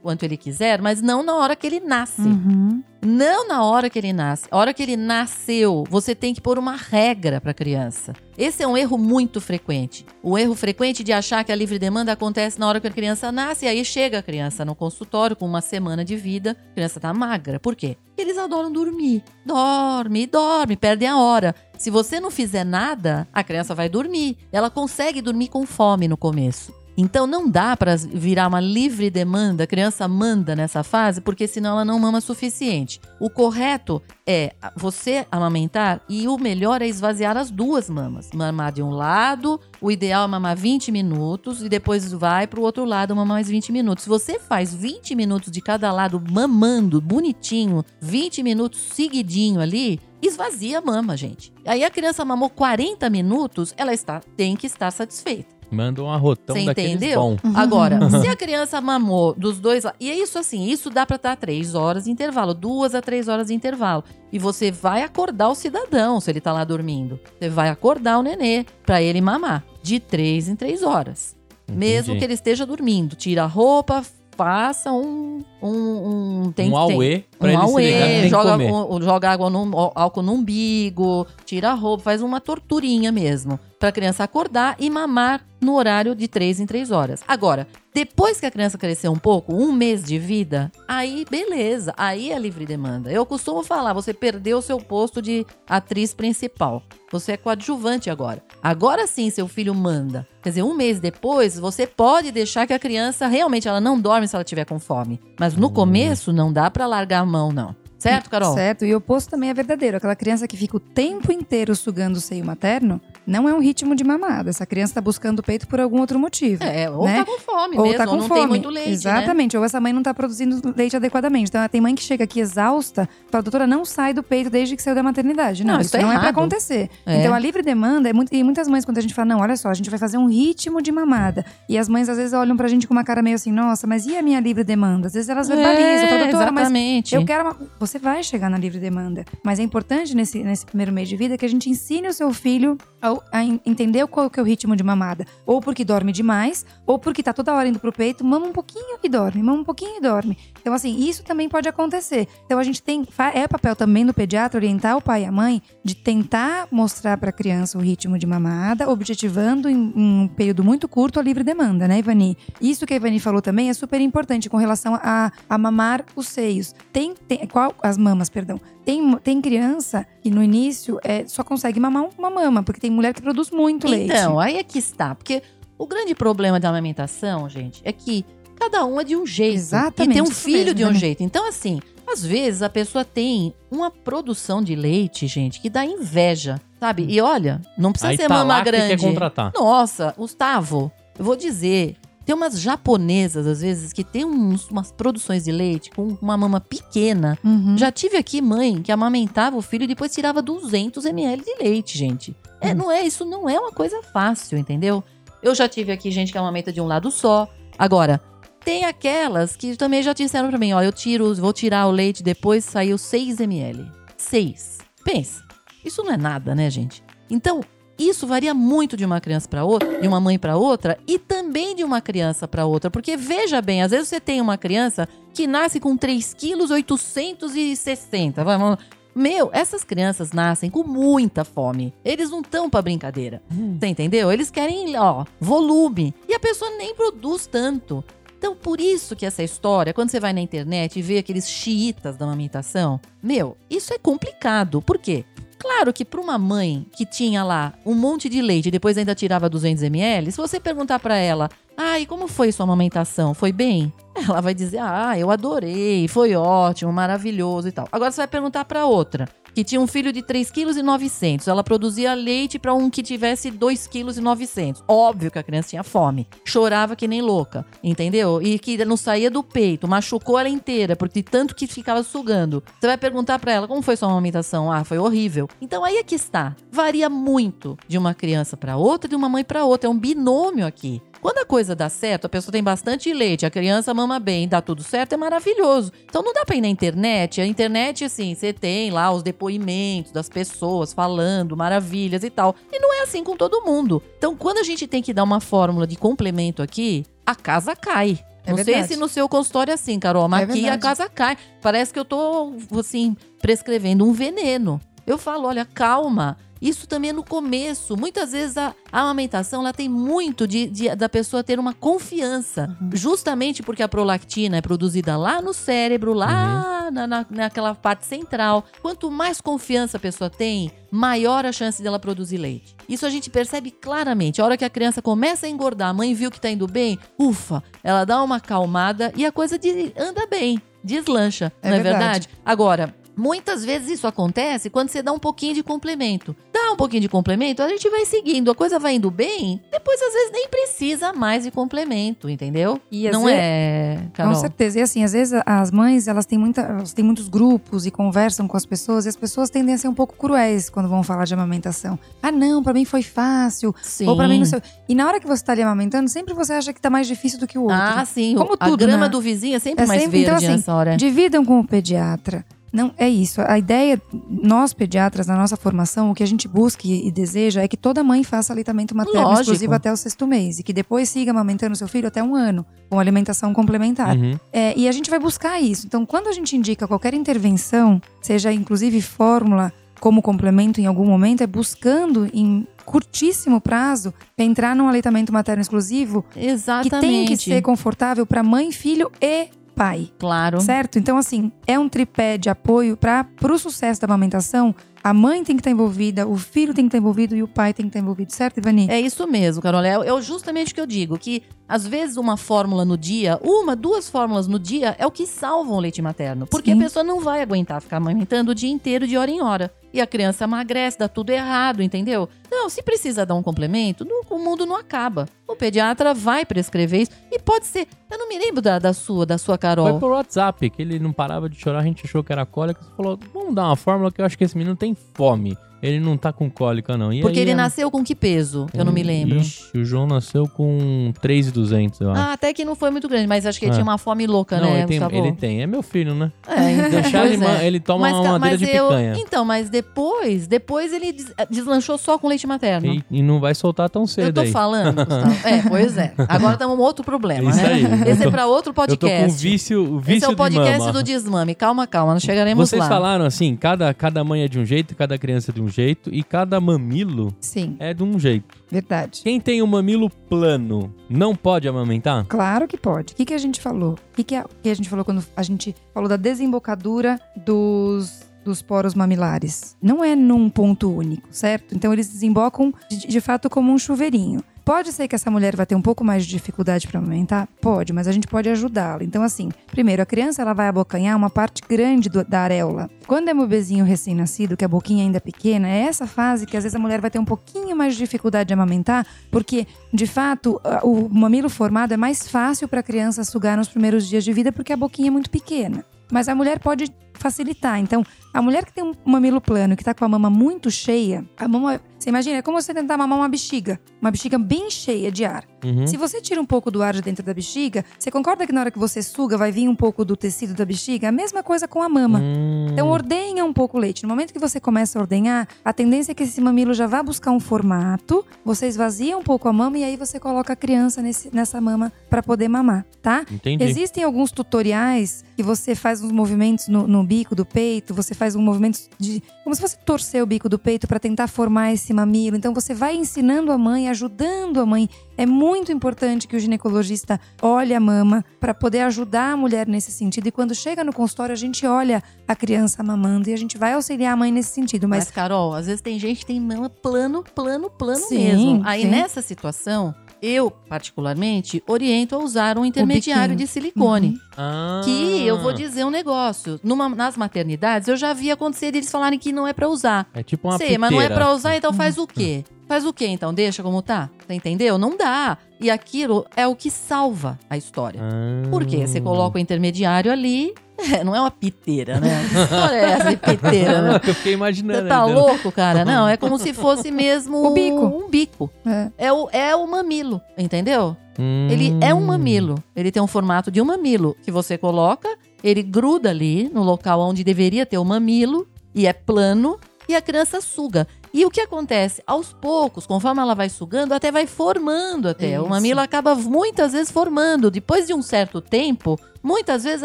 quanto ele quiser, mas não na hora que ele nasce. Uhum. Não na hora que ele nasce. A hora que ele nasceu, você tem que pôr uma regra para a criança. Esse é um erro muito frequente. O erro frequente de achar que a livre demanda acontece na hora que a criança nasce, e aí chega a criança no consultório com uma semana de vida, a criança tá magra. Por quê? Porque eles adoram dormir. Dorme, dorme, perdem a hora. Se você não fizer nada, a criança vai dormir. Ela consegue dormir com fome no começo. Então não dá para virar uma livre demanda, a criança manda nessa fase, porque senão ela não mama suficiente. O correto é você amamentar e o melhor é esvaziar as duas mamas. Mamar de um lado, o ideal é mamar 20 minutos e depois vai para o outro lado mamar mais 20 minutos. Se você faz 20 minutos de cada lado mamando bonitinho, 20 minutos seguidinho ali, esvazia a mama, gente. Aí a criança mamou 40 minutos, ela está tem que estar satisfeita. Manda um arrotão Você daqueles entendeu? bom. Agora, se a criança mamou dos dois lados. E é isso assim, isso dá pra estar três horas de intervalo, duas a três horas de intervalo. E você vai acordar o cidadão se ele tá lá dormindo. Você vai acordar o nenê pra ele mamar. De três em três horas. Mesmo Entendi. que ele esteja dormindo. Tira a roupa, faça um. Um, um, tem, um auê pra um ele se auê, ligar que tem que joga, comer. um- joga água no, álcool no umbigo, tira a roupa, faz uma torturinha mesmo. Pra criança acordar e mamar no horário de três em três horas. Agora, depois que a criança crescer um pouco, um mês de vida, aí beleza, aí é livre demanda. Eu costumo falar, você perdeu o seu posto de atriz principal. Você é coadjuvante agora. Agora sim, seu filho manda. Quer dizer, um mês depois, você pode deixar que a criança realmente ela não dorme se ela tiver com fome. Mas no começo não dá pra largar a mão, não. Certo, Carol? Certo, e o oposto também é verdadeiro. Aquela criança que fica o tempo inteiro sugando o seio materno, não é um ritmo de mamada. Essa criança está buscando o peito por algum outro motivo. É, ou né? tá com fome ou mesmo, tá com ou não fome. tem muito leite, né? Exatamente. Ou essa mãe não tá produzindo leite adequadamente. Então tem mãe que chega aqui exausta, fala, doutora, não sai do peito desde que saiu da maternidade. Não, Não, isso, isso tá não é errado. acontecer. É. Então a livre demanda é muito. E muitas mães, quando a gente fala, não, olha só, a gente vai fazer um ritmo de mamada. E as mães às vezes olham pra gente com uma cara meio assim, nossa, mas e a minha livre demanda? Às vezes elas verbalizam, falam, doutora, mas exatamente. eu quero uma... Você vai chegar na livre demanda. Mas é importante nesse, nesse primeiro mês de vida que a gente ensine o seu filho a, a en- entender qual que é o ritmo de mamada. Ou porque dorme demais, ou porque tá toda hora indo pro peito, mama um pouquinho e dorme, mama um pouquinho e dorme. Então, assim, isso também pode acontecer. Então, a gente tem. É papel também do pediatra orientar o pai e a mãe de tentar mostrar pra criança o ritmo de mamada, objetivando em um período muito curto a livre demanda, né, Ivani? Isso que a Ivani falou também é super importante com relação a, a mamar os seios. Tem, tem qual as mamas, perdão. Tem, tem criança que no início é, só consegue mamar uma mama, porque tem mulher que produz muito leite. Então, aí é que está. Porque o grande problema da amamentação, gente, é que cada um é de um jeito. Exatamente, E tem um filho mesmo, de um Dani. jeito. Então, assim, às vezes a pessoa tem uma produção de leite, gente, que dá inveja, sabe? E olha, não precisa Aí ser tá mama lá que quer grande. contratar. Nossa, Gustavo, eu vou dizer. Tem umas japonesas, às vezes, que tem uns- umas produções de leite com uma mama pequena. Uhum. Já tive aqui mãe que amamentava o filho e depois tirava 200 ml de leite, gente. É, Hum. não é, isso não é uma coisa fácil, entendeu? Eu já tive aqui gente que amamenta de um lado só. Agora, tem aquelas que também já disseram pra mim, ó, eu tiro, vou tirar o leite depois saiu 6 ml. 6. Pensa. Isso não é nada, né, gente? Então, isso varia muito de uma criança para outra, de uma mãe para outra e também de uma criança para outra, porque veja bem, às vezes você tem uma criança que nasce com 3 quilos 860, vamos meu, essas crianças nascem com muita fome. Eles não estão pra brincadeira. Você entendeu? Eles querem, ó, volume. E a pessoa nem produz tanto. Então, por isso que essa história, quando você vai na internet e vê aqueles xiitas da amamentação, meu, isso é complicado. Por quê? Claro que para uma mãe que tinha lá um monte de leite e depois ainda tirava 200 ml, se você perguntar para ela, ai, como foi sua amamentação? Foi bem? Ela vai dizer, ah, eu adorei, foi ótimo, maravilhoso e tal. Agora você vai perguntar para outra, que tinha um filho de 3,9 kg. Ela produzia leite para um que tivesse 2,9 kg. Óbvio que a criança tinha fome. Chorava que nem louca, entendeu? E que não saía do peito, machucou ela inteira, porque tanto que ficava sugando. Você vai perguntar para ela como foi sua amamentação? Ah, foi horrível. Então aí é que está. Varia muito de uma criança para outra, de uma mãe para outra. É um binômio aqui. Quando a coisa dá certo, a pessoa tem bastante leite, a criança mama bem, dá tudo certo, é maravilhoso. Então não dá pra ir na internet. A internet, assim, você tem lá os depoimentos das pessoas falando maravilhas e tal. E não é assim com todo mundo. Então quando a gente tem que dar uma fórmula de complemento aqui, a casa cai. É não sei se no seu consultório é assim, Carol, mas É aqui a casa cai. Parece que eu tô, assim, prescrevendo um veneno. Eu falo, olha, calma. Isso também é no começo. Muitas vezes a, a amamentação ela tem muito de, de- da pessoa ter uma confiança. Justamente porque a prolactina é produzida lá no cérebro, lá na, na- naquela parte central. Quanto mais confiança a pessoa tem, maior a chance dela produzir leite. Isso a gente percebe claramente. A hora que a criança começa a engordar, a mãe viu que tá indo bem, ufa, ela dá uma acalmada e a coisa de- anda bem, deslancha, É não é verdade. verdade? Agora, muitas vezes isso acontece quando você dá um pouquinho de complemento. Dá um pouquinho de complemento, a gente vai seguindo, a coisa vai indo bem, depois às vezes nem precisa mais de complemento, entendeu? E não vezes- é, Carol? Com certeza. E assim, às vezes as mães, elas têm, muita, elas têm muitos grupos e conversam com as pessoas, e as pessoas tendem a ser um pouco cruéis quando vão falar de amamentação. Ah, não, pra mim foi fácil. Sim. Ou pra mim não sei. E na hora que você tá ali amamentando, sempre você acha que tá mais difícil do que o outro. Ah, sim. Como a tudo, grama né? do vizinho é sempre É mais sempre- então, verde assim, nessa hora. Dividam com o pediatra. Não, é isso. A ideia, nós pediatras, na nossa formação, o que a gente busca e, deseja é que toda mãe faça aleitamento materno Lógico. exclusivo até o sexto mês. E que depois siga amamentando seu filho até um ano, com alimentação complementar. Uhum. É, e a gente vai buscar isso. Então, quando a gente indica qualquer intervenção, seja inclusive fórmula como complemento em algum momento, é buscando em curtíssimo prazo entrar num aleitamento materno exclusivo Exatamente. que tem que ser confortável para mãe, filho e pai. Claro. Certo? Então, assim, é um tripé de apoio para o sucesso da amamentação. A mãe tem que estar envolvida, o filho tem que estar envolvido e o pai tem que estar envolvido, certo, Ivani? É isso mesmo, Carol. É, é justamente o que eu digo, que às vezes uma fórmula no dia, uma, duas fórmulas no dia é o que salvam o leite materno. Porque Sim. a pessoa não vai aguentar ficar amamentando o dia inteiro, de hora em hora. E a criança emagrece, dá tudo errado, entendeu? Não, se precisa dar um complemento, não- o mundo não acaba. O pediatra vai prescrever isso. E pode ser. Eu não me lembro da, da sua, da sua Carol. Foi por WhatsApp, que ele não parava de chorar, a gente achou que era cólica. Você falou, vamos dar uma fórmula que eu acho que esse menino tem fome. Ele não tá com cólica, não. E Porque aí, ele nasceu com que peso? Eu não me lembro. Ixi, o João nasceu com 3,200, eu acho. Ah, até que não foi muito grande, mas acho que ele É. tinha uma fome louca, não, né, ele tem, ele tem. É meu filho, né? É, então, Deixar ele, é. ele toma mas, uma madeira de eu, picanha. Então, mas depois, depois ele des- deslanchou só com leite materno. E, e não vai soltar tão cedo eu tô aí. falando, Gustavo. É, pois é. Agora estamos um outro problema, Isso né? aí. Esse Eu é tô- pra outro Eu tô com podcast. vício, vício Esse é o de podcast mama. do desmame. Calma, calma, nós chegaremos Vocês lá. falaram assim, cada, cada mãe é de um jeito, cada criança é de um jeito, e cada mamilo Sim, é de um jeito. verdade. Quem tem o mamilo plano não pode amamentar? Claro que pode. O que, que a gente falou? O que, que, a, que a gente falou quando a gente falou da desembocadura dos, dos poros mamilares? Não é num ponto único, certo? Então eles desembocam de, de fato como um chuveirinho. Pode ser que essa mulher vai ter um pouco mais de dificuldade para amamentar? Pode, mas a gente pode ajudá-la. Então, assim, primeiro, a criança ela vai abocanhar uma parte grande do- da areola. Quando é um bebezinho recém-nascido, que a boquinha ainda é pequena, é essa fase que às vezes a mulher vai ter um pouquinho mais de dificuldade de amamentar, porque, de fato, o mamilo formado é mais fácil para a criança sugar nos primeiros dias de vida porque a boquinha é muito pequena. Mas a mulher pode facilitar. Então, a mulher que tem um mamilo plano, que tá com a mama muito cheia, a mama. Você imagina, é como você tentar mamar uma bexiga. Uma bexiga bem cheia de ar. Uhum. Se você tira um pouco do ar de dentro da bexiga, você concorda que na hora que você suga vai vir um pouco do tecido da bexiga? A mesma coisa com a mama. Hum, Então ordenha um pouco o leite. No momento que você começa a ordenhar, a tendência é que esse mamilo já vá buscar um formato, você esvazia um pouco a mama e aí você coloca a criança nesse- nessa mama para poder mamar, tá? entendi. Existem alguns tutoriais que você faz uns movimentos no, no bico do peito, você faz um movimento de. como se fosse torcer o bico do peito para tentar formar esse mamilo. Então você vai ensinando a mãe, ajudando a mãe. É muito importante que o ginecologista olhe a mama para poder ajudar a mulher nesse sentido. E quando chega no consultório, a gente olha a criança mamando e a gente vai auxiliar a mãe nesse sentido. Mas, Mas, Carol, às vezes tem gente que tem mama plano, plano, plano Sim, mesmo. Aí sim. nessa situação, eu, particularmente, oriento a usar um intermediário de silicone. Ah. Que eu vou dizer um negócio. Numa- nas maternidades, eu já vi acontecer deles falarem que não é pra usar. É tipo uma Sei, mas não é pra usar, então faz o quê? Faz o quê, então? Deixa como tá? Você entendeu? Não dá. E aquilo é o que salva a história. Ah. Por quê? Você coloca o intermediário ali. É, não é uma piteira, né? Que história é essa de piteira, né? Eu fiquei imaginando. Você tá né? louco, cara? Não, é como se fosse mesmo O bico. um bico. é, É o, é o mamilo, entendeu? Hum. Ele é um mamilo. Ele tem um formato de um mamilo que você coloca, ele gruda ali no local onde deveria ter o mamilo e é plano e a criança suga. E o que acontece? Aos poucos, conforme ela vai sugando, até vai formando até. O Isso. mamilo acaba muitas vezes formando. Depois de um certo tempo, muitas vezes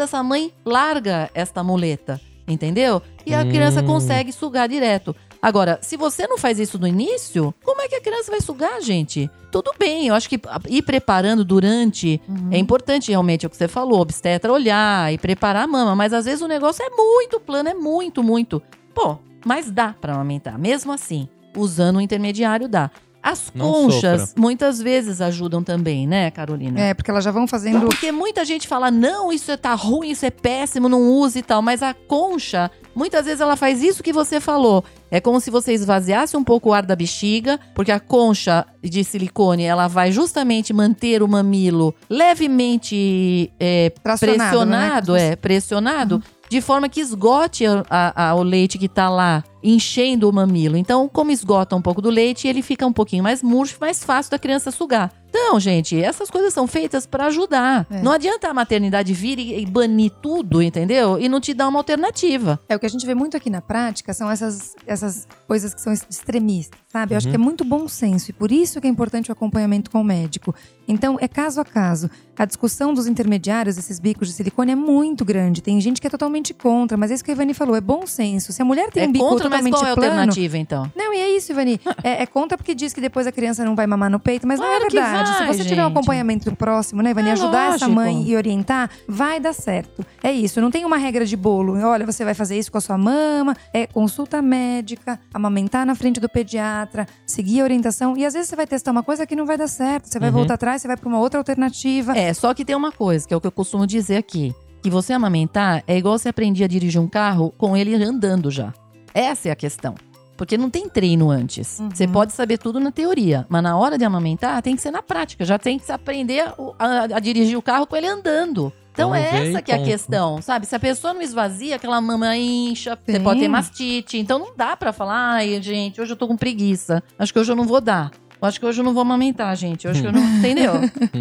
essa mãe larga esta muleta, entendeu? E a Hum. criança consegue sugar direto. Agora, se você não faz isso no início, como é que a criança vai sugar, gente? Tudo bem, eu acho que ir preparando durante é importante realmente é o que você falou, obstetra olhar e preparar a mama, mas às vezes o negócio é muito plano, é muito, muito. Pô, mas dá pra amamentar, mesmo assim, usando o intermediário dá. As Não conchas sofra. muitas vezes ajudam também, né, Carolina? É, porque elas já vão fazendo. Porque muita gente fala, não, isso é- tá ruim, isso é péssimo, não use e tal. Mas a concha, muitas vezes ela faz isso que você falou. É como se você esvaziasse um pouco o ar da bexiga, porque a concha de silicone, ela vai justamente manter o mamilo levemente é, Tracionado, pressionado, né? é, pressionado, de forma que esgote a- a- o leite que tá lá, enchendo o mamilo. Então, como esgota um pouco do leite, ele fica um pouquinho mais murcho, mais fácil da criança sugar. Então, gente, essas coisas são feitas para ajudar. É. Não adianta a maternidade vir e, e banir tudo, entendeu? E não te dar uma alternativa. É o que a gente vê muito aqui na prática são essas, essas coisas que são extremistas, sabe? Eu acho Uhum. que é muito bom senso e por isso que é importante o acompanhamento com o médico. Então, é caso a caso. A discussão dos intermediários, esses bicos de silicone, é muito grande. Tem gente que é totalmente contra, mas é isso que a Ivani falou, é bom senso. Se a mulher tem é um bico contra, mas totalmente qual é a plano, alternativa, então? Não, e é isso, Ivani. É, é contra porque diz que depois a criança não vai mamar no peito, mas não Claro é que verdade. vai, Se você tiver um gente. acompanhamento próximo, né, Ivani, É ajudar essa lógico. mãe e orientar, vai dar certo. É isso, não tem uma regra de bolo. Olha, você vai fazer isso com a sua mama, é consulta médica, amamentar na frente do pediatra, seguir a orientação. E às vezes você vai testar uma coisa que não vai dar certo. Você vai Uhum. voltar atrás, você vai para uma outra alternativa. É, só que tem uma coisa, que é o que eu costumo dizer aqui. Que você amamentar é igual você aprender a dirigir um carro com ele andando já. Essa é a questão. Porque não tem treino antes. Uhum. Você pode saber tudo na teoria, mas na hora de amamentar tem que ser na prática. Já tem que se aprender a, a- a dirigir o carro com ele andando. Então Vamos é essa que é a questão, sabe? Se a pessoa não esvazia, aquela mama incha, você Sim. pode ter mastite. Então não dá pra falar, ai, gente, hoje eu tô com preguiça. Acho que hoje eu não vou dar. Eu Acho que hoje eu não vou amamentar, gente. Eu acho que eu não. Entendeu?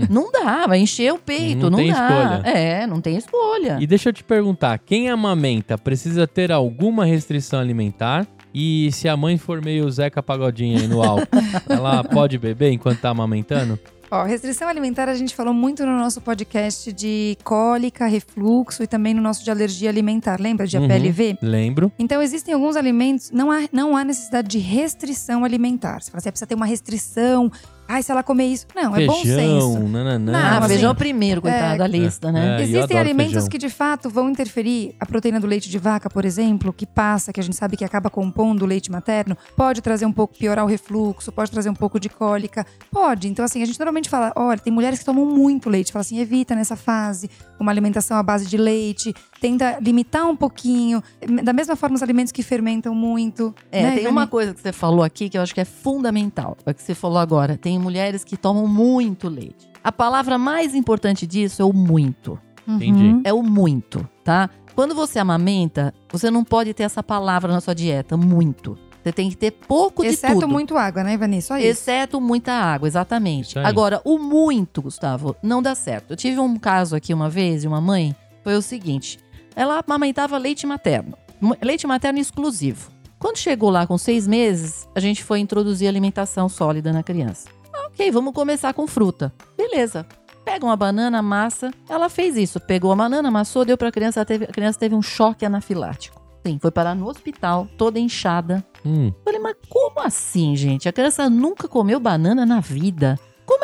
não dá, vai encher o peito. Não Não, tem dá. escolha. É, não tem escolha. E deixa eu te perguntar, quem amamenta precisa ter alguma restrição alimentar? E se a mãe for meio Zeca Pagodinho aí no álcool, ela pode beber enquanto tá amamentando? Ó, restrição alimentar a gente falou muito no nosso podcast de cólica, refluxo e também no nosso de alergia alimentar. Lembra de Uhum. APLV? Lembro. Então, existem alguns alimentos, não há, não há necessidade de restrição alimentar. Você fala assim, "Ah, precisa ter uma restrição. Ai, se ela comer isso. Não, é bom senso. Feijão, nananã. ah, Não, assim, feijão primeiro, coitado é, da lista, né? é. Existem alimentos feijão. que de fato vão interferir. A proteína do leite de vaca, por exemplo, que passa, que a gente sabe que acaba compondo o leite materno, pode trazer um pouco, piorar o refluxo, pode trazer um pouco de cólica. Pode. Então, assim, a gente normalmente fala: olha, tem mulheres que tomam muito leite. Fala assim, evita nessa fase uma alimentação à base de leite, tenta limitar um pouquinho. Da mesma forma, os alimentos que fermentam muito. É, né, tem Ivani? uma coisa que você falou aqui que eu acho que é fundamental. É o que você falou agora. Tem mulheres que tomam muito leite. A palavra mais importante disso é o muito. Entendi. Uhum. É o muito, tá? Quando você amamenta, você não pode ter essa palavra na sua dieta, muito. Você tem que ter pouco de Exceto tudo. muito água, né, Ivani? Só isso. Exceto muita água, exatamente. Agora, o muito, Gustavo, não dá certo. Eu tive um caso aqui uma vez de uma mãe, foi o seguinte: ela amamentava leite materno, leite materno exclusivo. Quando chegou lá com seis meses, a gente foi introduzir alimentação sólida na criança. Ah, ok, vamos começar com fruta. Beleza. Pega uma banana, massa. Ela fez isso. Pegou a banana, amassou, deu pra criança. ela teve- a criança teve um choque anafilático. Sim, foi parar no hospital, toda inchada. Hum, Falei, mas como assim, gente? A criança nunca comeu banana na vida.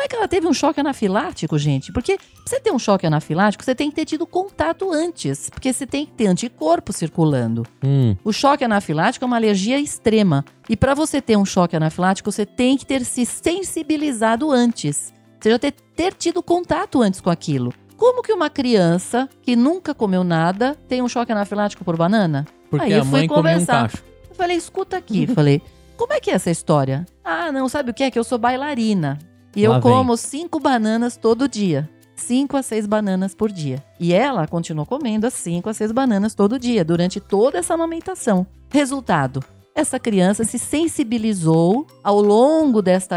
É que ela teve um choque anafilático, gente? Porque pra você ter um choque anafilático, você tem que ter tido contato antes. Porque você tem que ter anticorpo circulando. hum. O choque anafilático é uma alergia extrema. E para você ter um choque anafilático, você tem que ter se sensibilizado antes. Você já ter, ter tido contato antes com aquilo. Como que uma criança que nunca comeu nada tem um choque anafilático por banana? Porque Aí a eu fui mãe comeu um conversar. cacho. Eu falei, escuta aqui. Falei, como é que é essa história? Ah, não, sabe o que é? Que eu sou bailarina. E Lá eu vem. como cinco bananas todo dia. Cinco a seis bananas por dia. E ela continuou comendo as cinco a seis bananas todo dia, durante toda essa amamentação. Resultado. Essa criança se sensibilizou ao longo desta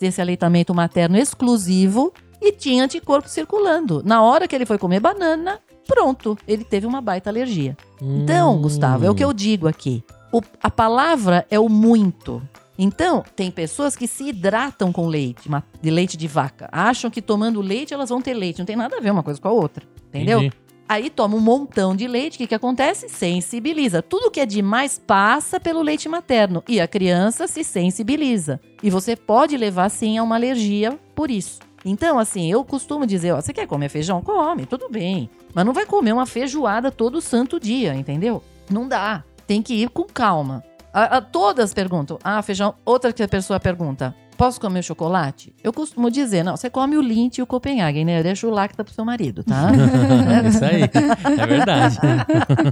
desse aleitamento materno exclusivo e tinha anticorpo circulando. Na hora que ele foi comer banana, pronto, ele teve uma baita alergia. Então, Hum. Gustavo, é o que eu digo aqui. O- a palavra é o muito. Então, tem pessoas que se hidratam com leite, de leite de vaca. Acham que tomando leite elas vão ter leite. Não tem nada a ver uma coisa com a outra. Entendeu? Entendi. Aí toma um montão de leite, o que, que acontece? Sensibiliza. Tudo que é demais passa pelo leite materno e a criança se sensibiliza. E você pode levar sim a uma alergia por isso. Então, assim, eu costumo dizer, ó, você quer comer feijão? Come, tudo bem. Mas não vai comer uma feijoada todo santo dia, entendeu? Não dá. Tem que ir com calma. A, a, todas perguntam, ah, feijão. Outra que a pessoa pergunta, posso comer chocolate? Eu costumo dizer, não, você come o Lindt e o Copenhagen, né? Deixa o lacta pro seu marido, tá? Isso aí, é verdade.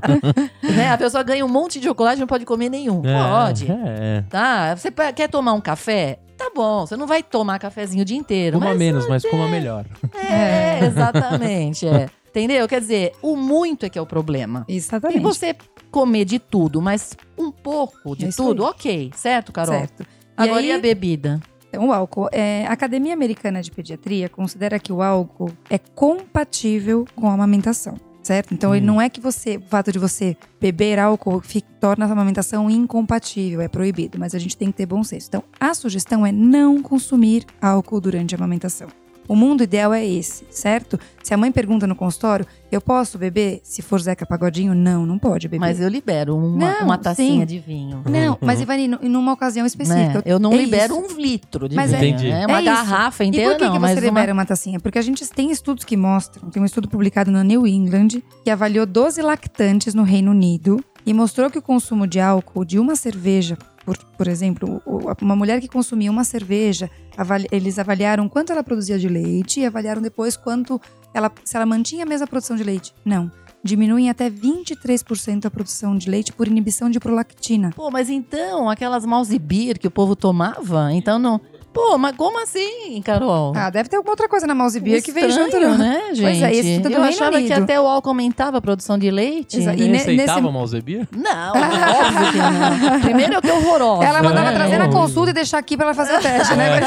né? A pessoa ganha um monte de chocolate e não pode comer nenhum. É, Pode. É. Tá? Você quer tomar um café? Tá bom, você não vai tomar cafezinho o dia inteiro. Coma mas menos, mas coma melhor. É, exatamente. é. Entendeu? Quer dizer, o muito é que é o problema. E Exatamente. você comer de tudo, mas um pouco de É isso tudo, aí. ok. Certo, Carol? Certo. E Agora aí- e a bebida? Então, o álcool. É, a Academia Americana de Pediatria considera que o álcool é compatível com a amamentação, certo? Então, ele Hum. não é que você, o fato de você beber álcool fi- torna a amamentação incompatível, é proibido, mas a gente tem que ter bom senso. Então, a sugestão é não consumir álcool durante a amamentação. O mundo ideal é esse, certo? Se a mãe pergunta no consultório, eu posso beber? Se for Zeca Pagodinho, não, não pode beber. Mas eu libero uma, Não, uma tacinha sim. de vinho. Não, mas Ivani, nu- numa ocasião específica. Né? Eu não é libero isso. um litro de Mas vinho. é- Entendi. né? Uma É isso. garrafa E inteira por que, não, que mas você uma... libera uma tacinha? Porque a gente tem estudos que mostram, tem um estudo publicado na New England, que avaliou 12 lactantes no Reino Unido e mostrou que o consumo de álcool de uma cerveja, por, por exemplo, uma mulher que consumia uma cerveja, avali- eles avaliaram quanto ela produzia de leite e avaliaram depois quanto ela, se ela mantinha a mesma produção de leite. Não. Diminuem até 23% a produção de leite por inibição de prolactina. Pô, mas então, aquelas beer que o povo tomava, então não... Pô, mas como assim, Carol? Ah, deve ter alguma outra coisa na mouse beer que veio Estranho, junto, não. né, gente? Pois é, esse estudo do Eu achava que até o álcool aumentava a produção de leite. Exato. E Você ne- receitava nesse- Malzebia? Não, óbvio que não. Primeiro eu que horrorosa. Ela mandava É, trazer na é. consulta e deixar aqui pra ela fazer o teste, né?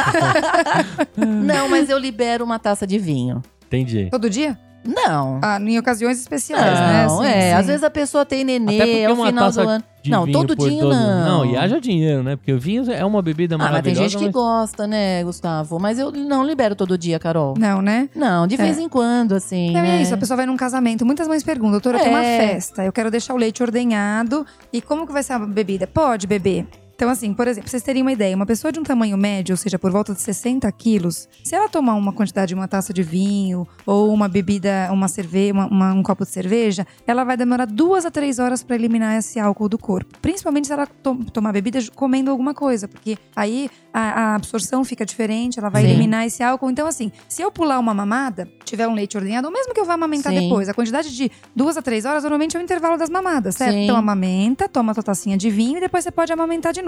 Não, mas eu libero uma taça de vinho. Entendi. Todo dia? Não. Ah, em ocasiões especiais, né? Não, Sim, é. sim. Às vezes a pessoa tem Até nenê, porque é o uma final taça do ano. de Não, vinho todo por dia não. Não, e haja dinheiro, né? Porque o vinho é uma bebida Ah, mas tem maravilhosa. gente que gosta, né, Gustavo? Mas eu não libero todo dia, Carol. Não, né? Não, de É. vez em quando, assim. Não, né? é isso, a pessoa vai num casamento. Muitas mães perguntam, doutora, eu tenho uma É. festa, eu quero deixar o leite ordenhado. E como que vai ser a bebida? Pode beber. Então, assim, por exemplo, vocês terem uma ideia, uma pessoa de um tamanho médio, ou seja, por volta de 60 quilos, se ela tomar uma quantidade de uma taça de vinho ou uma bebida, uma cerveja, uma- uma- um copo de cerveja, ela vai demorar duas a três horas para eliminar esse álcool do corpo. Principalmente se ela to- tomar bebida comendo alguma coisa, porque aí a, a absorção fica diferente, ela vai Sim. eliminar esse álcool. Então, assim, se eu pular uma mamada, tiver um leite ordenhado, ou mesmo que eu vá amamentar Sim. depois, a quantidade de duas a três horas normalmente é o intervalo das mamadas, certo? Sim. Então, amamenta, toma a tua tacinha de vinho e depois você pode amamentar de novo.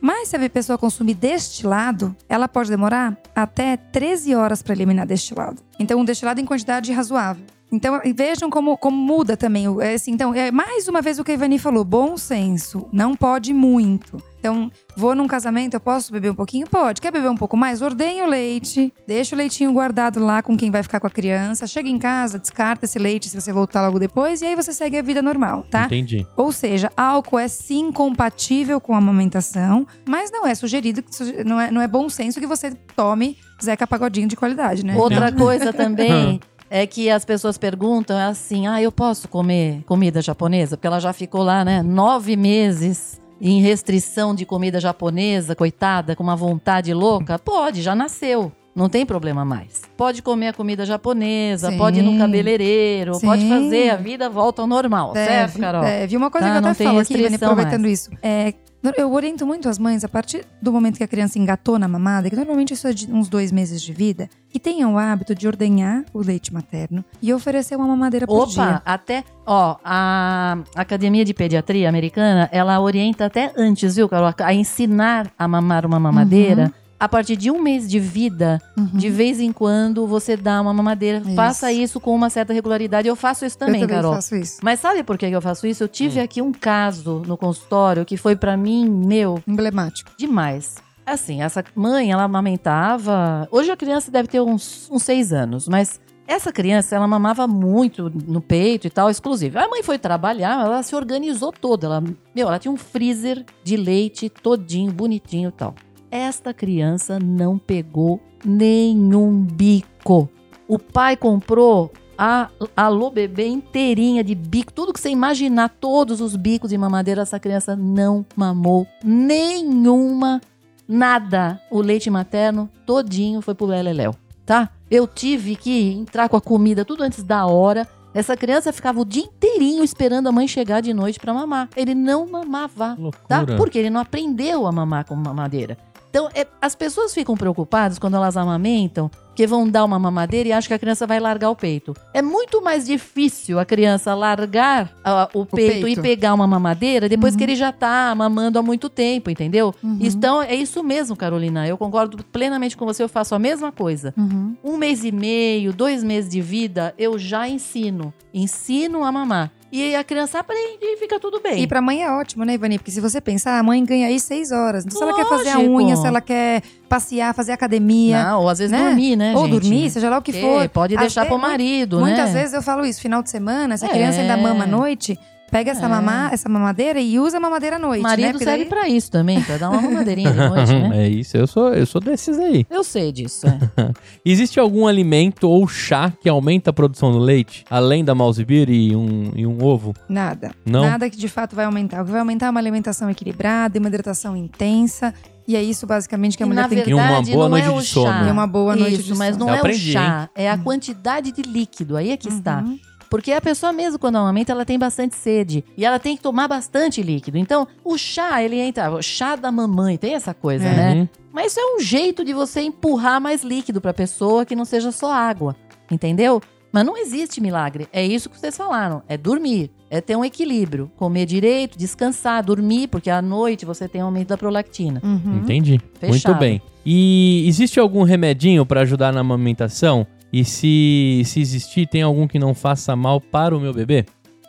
Mas se a pessoa consumir destilado, ela pode demorar até 13 horas para eliminar destilado. Então, um destilado em quantidade razoável. Então, vejam como, como muda também. É assim, então, é mais uma vez o que a Ivani falou: bom senso. Não pode muito. Então, vou num casamento, eu posso beber um pouquinho? Pode. Quer beber um pouco mais? Ordenha o leite, deixa o leitinho guardado lá com quem vai ficar com a criança. Chega em casa, descarta esse leite se você voltar logo depois, e aí você segue a vida normal, tá? Entendi. Ou seja, álcool é sim compatível com a amamentação, mas não é sugerido, não é, não é bom senso que você tome Zeca Pagodinho de qualidade, né? Outra coisa também é que as pessoas perguntam é assim: ah, eu posso comer comida japonesa? Porque ela já ficou lá, né, nove meses em restrição de comida japonesa, coitada, com uma vontade louca. Pode, já nasceu. Não tem problema mais. Pode comer a comida japonesa, Sim. pode ir no cabeleireiro, Sim. pode fazer, a vida volta ao normal, certo, Carol? Deve. Uma coisa Tá, que eu até falo aqui, Ivani, aproveitando mais. isso. É, eu oriento muito as mães, a partir do momento que a criança engatou na mamada, que normalmente isso é de uns dois meses de vida, que tenham o hábito de ordenhar o leite materno e oferecer uma mamadeira por Opa, dia. até, ó, a Academia de Pediatria Americana, ela orienta até antes, viu, Carol, a ensinar a mamar uma mamadeira. A partir de um mês de vida, Uhum. de vez em quando você dá uma mamadeira. Isso. Faça isso com uma certa regularidade. Eu faço isso também, eu também Carol. faço isso. Mas sabe por que eu faço isso? Eu tive aqui um caso no consultório que foi pra mim, meu, Emblemático. demais. Assim, essa mãe, ela amamentava. Hoje a criança deve ter uns, uns seis anos, mas essa criança, ela mamava muito no peito e tal, exclusivo. A mãe foi trabalhar, ela se organizou toda. Ela, meu, ela tinha um freezer de leite todinho, bonitinho e tal. Esta criança não pegou nenhum bico. O pai comprou a alô bebê inteirinha de bico, tudo que você imaginar, todos os bicos de mamadeira, essa criança não mamou nenhuma, nada. O leite materno todinho foi pro Leleléu, tá? Eu tive que entrar com a comida tudo antes da hora. Essa criança ficava o dia inteirinho esperando a mãe chegar de noite para mamar. Ele não mamava, tá? Loucura. Porque ele não aprendeu a mamar com mamadeira. Então, é- as pessoas ficam preocupadas quando elas amamentam, que vão dar uma mamadeira e acham que a criança vai largar o peito. É muito mais difícil a criança largar ah, o, peito peito. e pegar uma mamadeira depois Uhum. que ele já tá mamando há muito tempo, entendeu? Uhum. Então, é isso mesmo, Carolina. Eu concordo plenamente com você, eu faço a mesma coisa. Uhum. Um mês e meio, dois meses de vida, eu já ensino. Ensino a mamar. E a criança aprende e fica tudo bem. E pra mãe é ótimo, né, Ivani? Porque se você pensar, a mãe ganha aí seis horas. Então, se ela quer fazer a Lógico. unha, se ela quer passear, fazer academia, Não, ou às vezes né? dormir, né, ou gente? dormir, seja lá o que Porque for. Pode deixar ve- pro marido, né? Muitas vezes eu falo isso, final de semana, se a É. criança ainda mama à noite, pega essa, É. mamá, essa mamadeira e usa a mamadeira à noite, O né? marido Porque serve daí- pra isso também, pra dar uma mamadeirinha de noite, né? é isso, eu sou, eu sou desses aí. Eu sei disso, é. Existe algum alimento ou chá que aumenta a produção do leite, além da mouse beer e um, e um ovo? Nada. Não? Nada que de fato vai aumentar. O que vai aumentar é uma alimentação equilibrada, uma hidratação intensa. E é isso basicamente que a E mulher na tem que E uma verdade, boa não noite é o de sono. chá. E uma boa noite Isso, de mas sono. não Eu é aprendi, o chá, é a quantidade de líquido. Aí é que está. Porque a pessoa mesmo, quando amamenta, ela tem bastante sede. E ela tem que tomar bastante líquido. Então, o chá, ele entra... O chá da mamãe, tem essa coisa, É. né? Mas isso é um jeito de você empurrar mais líquido pra pessoa que não seja só água. Entendeu? Mas não existe milagre. É isso que vocês falaram. É dormir. É ter um equilíbrio. Comer direito, descansar, dormir, porque à noite você tem aumento da prolactina. Uhum. Entendi. Fechado. Muito bem. E existe algum remedinho pra ajudar na amamentação? E se, se existir, tem algum que não faça mal para o meu bebê?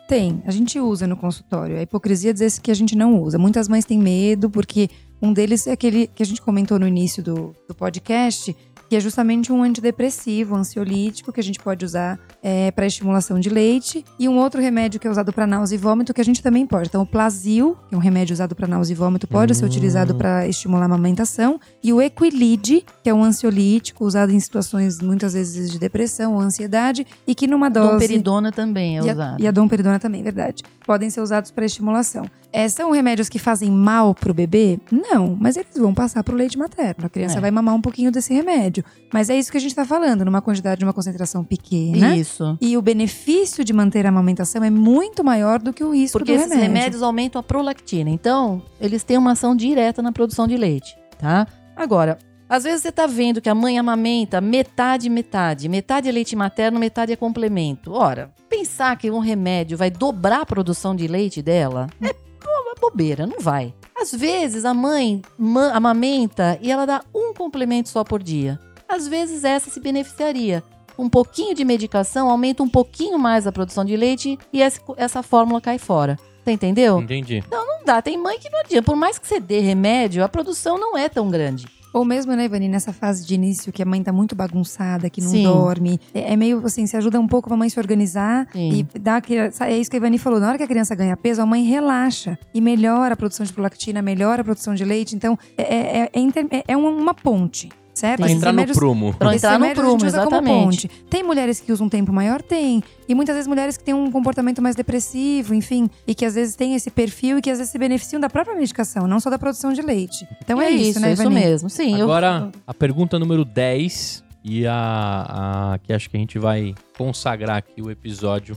Tem, a gente usa no consultório. A hipocrisia dizer que a gente não usa. Muitas mães têm medo, porque um deles é aquele que a gente comentou no início do, do podcast, que é justamente um antidepressivo, ansiolítico, que a gente pode usar para estimulação de leite. E um outro remédio que é usado para náusea e vômito, que a gente também pode. Então, o Plasil, que é um remédio usado para náusea e vômito, pode ser Hum. utilizado para estimular a amamentação. E o Equilide, que é um ansiolítico, usado em situações muitas vezes de depressão ou ansiedade, e que numa dose... Domperidona também é E a, usado. e a domperidona também, verdade. Podem ser usados para estimulação. É, são remédios que fazem mal pro bebê? Não, mas eles vão passar pro leite materno. A criança É. vai mamar um pouquinho desse remédio. Mas é isso que a gente tá falando, numa quantidade, numa concentração pequena. Isso. E o benefício de manter a amamentação é muito maior do que o risco Porque do esses remédio. remédios aumentam a prolactina. Então, eles têm uma ação direta na produção de leite, tá? Agora, às vezes você tá vendo que a mãe amamenta metade, metade. Metade é leite materno, metade é complemento. Ora, pensar que um remédio vai dobrar a produção de leite dela é uma bobeira, não vai. Às vezes a mãe ma- amamenta e ela dá um complemento só por dia. Às vezes essa se beneficiaria. Um pouquinho de medicação aumenta um pouquinho mais a produção de leite e essa, essa fórmula cai fora. Você entendeu? Entendi. Não dá, tem mãe que não adianta. Por mais que você dê remédio, a produção não é tão grande. Ou mesmo, né, Ivani, nessa fase de início que a mãe tá muito bagunçada, que não Sim. dorme. É, é meio assim, se ajuda um pouco a mãe se organizar Sim. e dá aquele. É isso que a Ivani falou. Na hora que a criança ganha peso, a mãe relaxa e melhora a produção de prolactina, melhora a produção de leite. Então, é, é, é, é é- é uma ponte, certo? Pra entrar no prumo. Pra entrar no remédios a gente prumo, usa como exatamente. ponte. Tem mulheres que usam um tempo maior? Tem. E muitas vezes mulheres que têm um comportamento mais depressivo, enfim, e que às vezes têm esse perfil e que às vezes se beneficiam da própria medicação, não só da produção de leite. Então é, isso, né, é isso Ivani? mesmo. Sim, eu- Agora, a pergunta número 10, e a, a que acho que a gente vai consagrar aqui o episódio,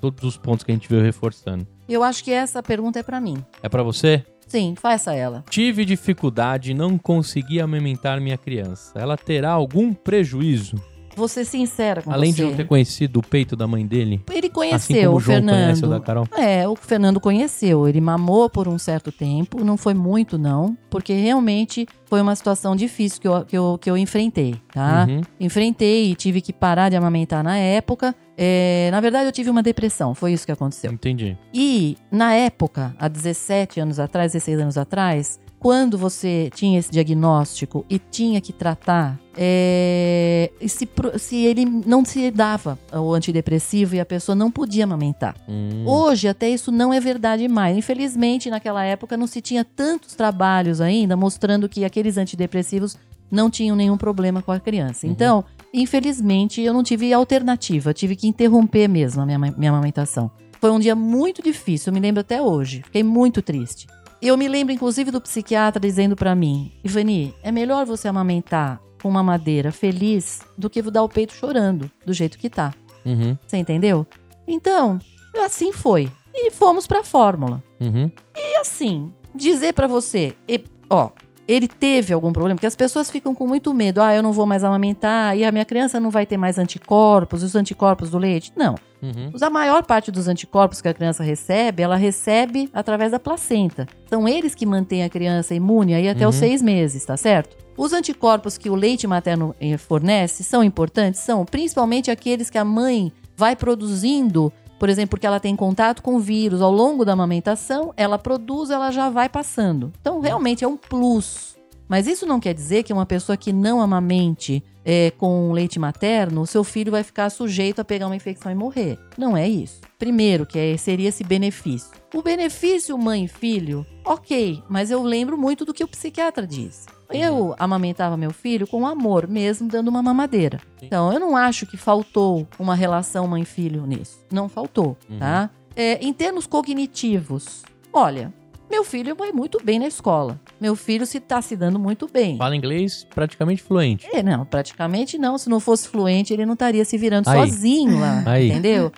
todos os pontos que a gente veio reforçando. eu acho que essa pergunta é pra mim. É pra você? Sim, faça ela. Tive dificuldade e não consegui amamentar minha criança. Ela terá algum prejuízo? Vou ser sincera com Além você. de não ter conhecido o peito da mãe dele? Ele assim conheceu como o o João conhece o Fernando. da Carol? É, o Fernando conheceu. Ele mamou por um certo tempo, não foi muito, não, porque realmente foi uma situação difícil que eu, que eu, que eu enfrentei, tá? Uhum. Enfrentei e tive que parar de amamentar na época. É, na verdade, eu tive uma depressão, foi isso que aconteceu. Entendi. E na época, há 17 anos atrás, 16 anos atrás, quando você tinha esse diagnóstico e tinha que tratar, é, se, se ele não se dava o antidepressivo e a pessoa não podia amamentar. Hum. Hoje, até isso não é verdade mais. Infelizmente, naquela época não se tinha tantos trabalhos ainda mostrando que aqueles antidepressivos não tinham nenhum problema com a criança. Uhum. Então, Infelizmente, eu não tive alternativa. Eu tive que interromper mesmo a minha, minha amamentação. Foi um dia muito difícil, eu me lembro até hoje. Fiquei muito triste. Eu me lembro, inclusive, do psiquiatra dizendo pra mim: Ivani, é melhor você amamentar com uma madeira feliz do que dar o peito chorando, do jeito que tá. Uhum, Você entendeu? Então, assim foi. E fomos pra fórmula. uhum. E assim, dizer pra você, e- ó, ele teve algum problema, porque as pessoas ficam com muito medo. Ah, eu não vou mais amamentar e a minha criança não vai ter mais anticorpos, os anticorpos do leite. Não. Uhum. A maior parte dos anticorpos que a criança recebe, ela recebe através da placenta. São eles que mantêm a criança imune aí até os Uhum. seis meses, tá certo? Os anticorpos que o leite materno eh, fornece são importantes? São, principalmente aqueles que a mãe vai produzindo, por exemplo, porque ela tem contato com o vírus ao longo da amamentação, ela produz, ela já vai passando. Então, realmente é um plus. Mas isso não quer dizer que uma pessoa que não amamente é, com leite materno, seu filho vai ficar sujeito a pegar uma infecção e morrer. Não é isso. Primeiro, que é- seria esse benefício. O benefício mãe e filho, ok, mas eu lembro muito do que o psiquiatra diz. Eu amamentava meu filho com amor, mesmo dando uma mamadeira. Então, eu não acho que faltou uma relação mãe-filho nisso. Não faltou, Uhum. tá? É, em termos cognitivos, olha, meu filho vai muito bem na escola. Meu filho se tá se dando muito bem. Fala inglês praticamente fluente. É, não, praticamente não. Se não fosse fluente, ele não estaria se virando Aí. sozinho lá, Aí. entendeu?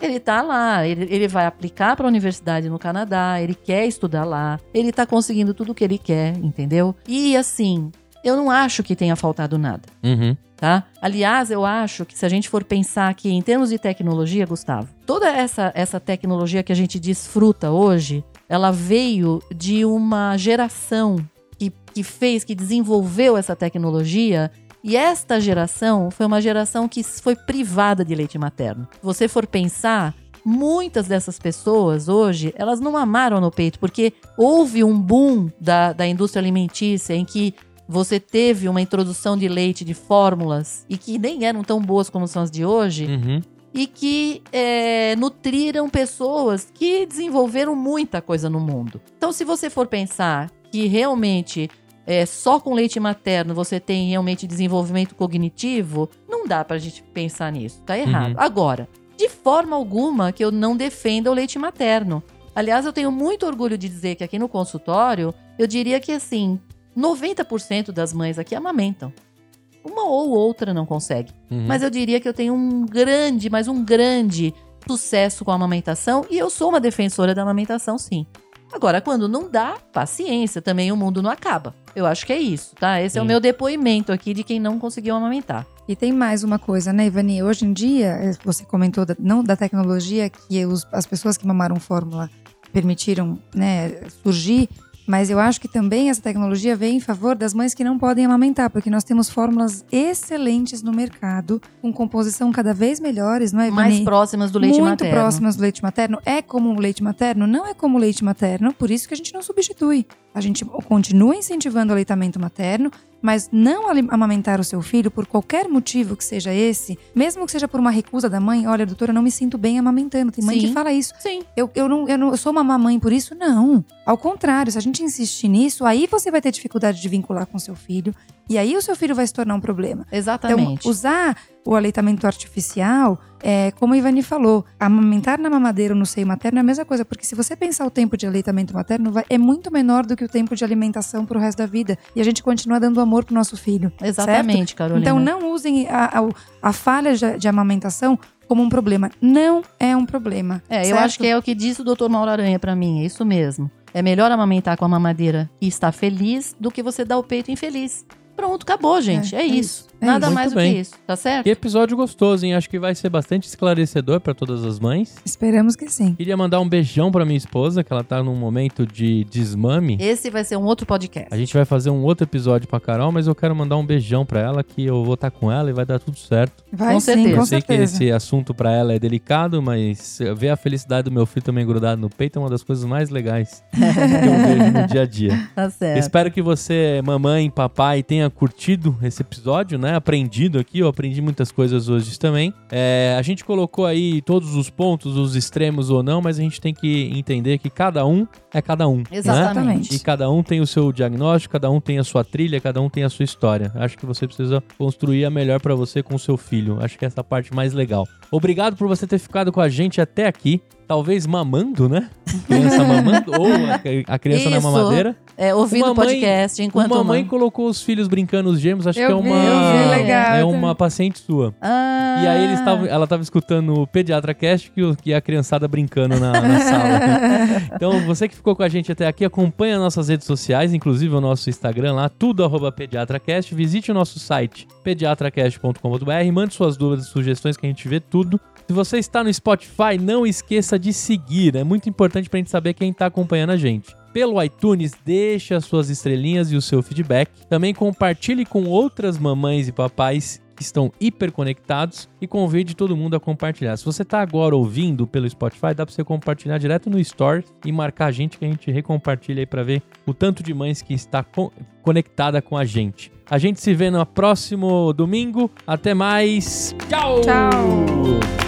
Ele tá lá, ele, ele vai aplicar para a universidade no Canadá, ele quer estudar lá, ele tá conseguindo tudo o que ele quer, entendeu? E assim, eu não acho que tenha faltado nada. Uhum. Tá? Aliás, eu acho que se a gente for pensar aqui em termos de tecnologia, Gustavo, toda essa, essa tecnologia que a gente desfruta hoje, ela veio de uma geração que, que fez, que desenvolveu essa tecnologia. E esta geração foi uma geração que foi privada de leite materno. Se você for pensar, muitas dessas pessoas hoje, elas não amaram no peito, porque houve um boom da, da indústria alimentícia em que você teve uma introdução de leite de fórmulas e que nem eram tão boas como são as de hoje Uhum. E que é, nutriram pessoas que desenvolveram muita coisa no mundo. Então, se você for pensar que realmente é, só com leite materno você tem realmente desenvolvimento cognitivo, não dá pra gente pensar nisso. Tá errado. Uhum. Agora, de forma alguma que eu não defenda o leite materno. Aliás, eu tenho muito orgulho de dizer que aqui no consultório, eu diria que assim, 90% das mães aqui amamentam. Uma ou outra não consegue. Uhum. Mas eu diria que eu tenho um grande, mas um grande sucesso com a amamentação e eu sou uma defensora da amamentação, sim. Agora, quando não dá, paciência, também o mundo não acaba. Eu acho que é isso, tá? Esse é o Sim. meu depoimento aqui de quem não conseguiu amamentar. E tem mais uma coisa, né, Ivani? Hoje em dia, eh, você comentou da- não da tecnologia que os- as pessoas que mamaram fórmula permitiram né, surgir, mas eu acho que também essa tecnologia vem em favor das mães que não podem amamentar, porque nós temos fórmulas excelentes no mercado, com composição cada vez melhores, não é, Ivani? Mais próximas do leite muito materno. próximas do leite materno. É como o leite materno? Não é como o leite materno, por isso que a gente não substitui. A gente continua incentivando o aleitamento materno, mas não amamentar o seu filho por qualquer motivo que seja esse, mesmo que seja por uma recusa da mãe, olha, doutora, eu não me sinto bem amamentando. Tem mãe Sim. que fala isso. Sim. Eu, eu, não, eu, não, eu sou uma mamãe por isso? Não. Ao contrário, se a gente insistir nisso, aí você vai ter dificuldade de vincular com seu filho. E aí o seu filho vai se tornar um problema. Exatamente. Então, usar o aleitamento artificial, é, como a Ivani falou, amamentar na mamadeira ou no seio materno é a mesma coisa, porque se você pensar o tempo de aleitamento materno, vai- é muito menor do que o tempo de alimentação pro resto da vida. E a gente continua dando amor pro nosso filho. Exatamente, Carolina. Então, não usem a, a, a falha de, de amamentação como um problema. Não é um problema. É, eu certo? acho que é o que disse o doutor Mauro Aranha pra mim, é isso mesmo. É melhor amamentar com a mamadeira e estar feliz do que você dar o peito infeliz. Pronto, acabou, gente. É, é isso. isso, é Nada isso. mais Muito do que bem. isso, tá certo? Que episódio gostoso, hein? Acho que vai ser bastante esclarecedor pra todas as mães. Esperamos que sim. Queria mandar um beijão pra minha esposa, que ela tá num momento de desmame. Esse vai ser um outro podcast. A gente vai fazer um outro episódio pra Carol, mas eu quero mandar um beijão pra ela, que eu vou estar com ela e vai dar tudo certo. Vai Com sim, certeza. eu sei que esse assunto pra ela é delicado, mas ver a felicidade do meu filho também grudado no peito é uma das coisas mais legais que eu vejo no dia a dia. Tá certo. Espero que você, mamãe, papai, tenha tenha curtido esse episódio, né? Aprendido aqui, eu aprendi muitas coisas hoje também. É, a gente colocou aí todos os pontos, os extremos ou não, mas a gente tem que entender que cada um é cada um. Né? Exatamente. E cada um tem o seu diagnóstico, cada um tem a sua trilha, cada um tem a sua história. Acho que você precisa construir a melhor para você com o seu filho. Acho que essa é a parte mais legal. Obrigado por você ter ficado com a gente até aqui. Talvez mamando, né? Criança mamando, ou a, a criança na mamadeira. É, ouvindo Uma o mãe- podcast enquanto uma mãe colocou os filhos brincando os gêmeos, acho Eu que é uma, vi, legal. é uma paciente sua. Ah, E aí eles tavam, ela estava escutando o Pediatra Cast que, que a criançada brincando na, na sala. Então, você que ficou com a gente até aqui, acompanha nossas redes sociais, inclusive o nosso Instagram lá, tudo arroba PediatraCast. Visite o nosso site, pediatracast.com.br, mande suas dúvidas e sugestões que a gente vê tudo. Se você está no Spotify, não esqueça de seguir. É muito importante para a gente saber quem está acompanhando a gente. Pelo iTunes, deixe as suas estrelinhas e o seu feedback. Também compartilhe com outras mamães e papais que estão hiperconectados e convide todo mundo a compartilhar. Se você está agora ouvindo pelo Spotify, dá para você compartilhar direto no Store e marcar a gente que a gente recompartilha aí para ver o tanto de mães que está co- conectada com a gente. A gente se vê no próximo domingo. Até mais. Tchau! Tchau.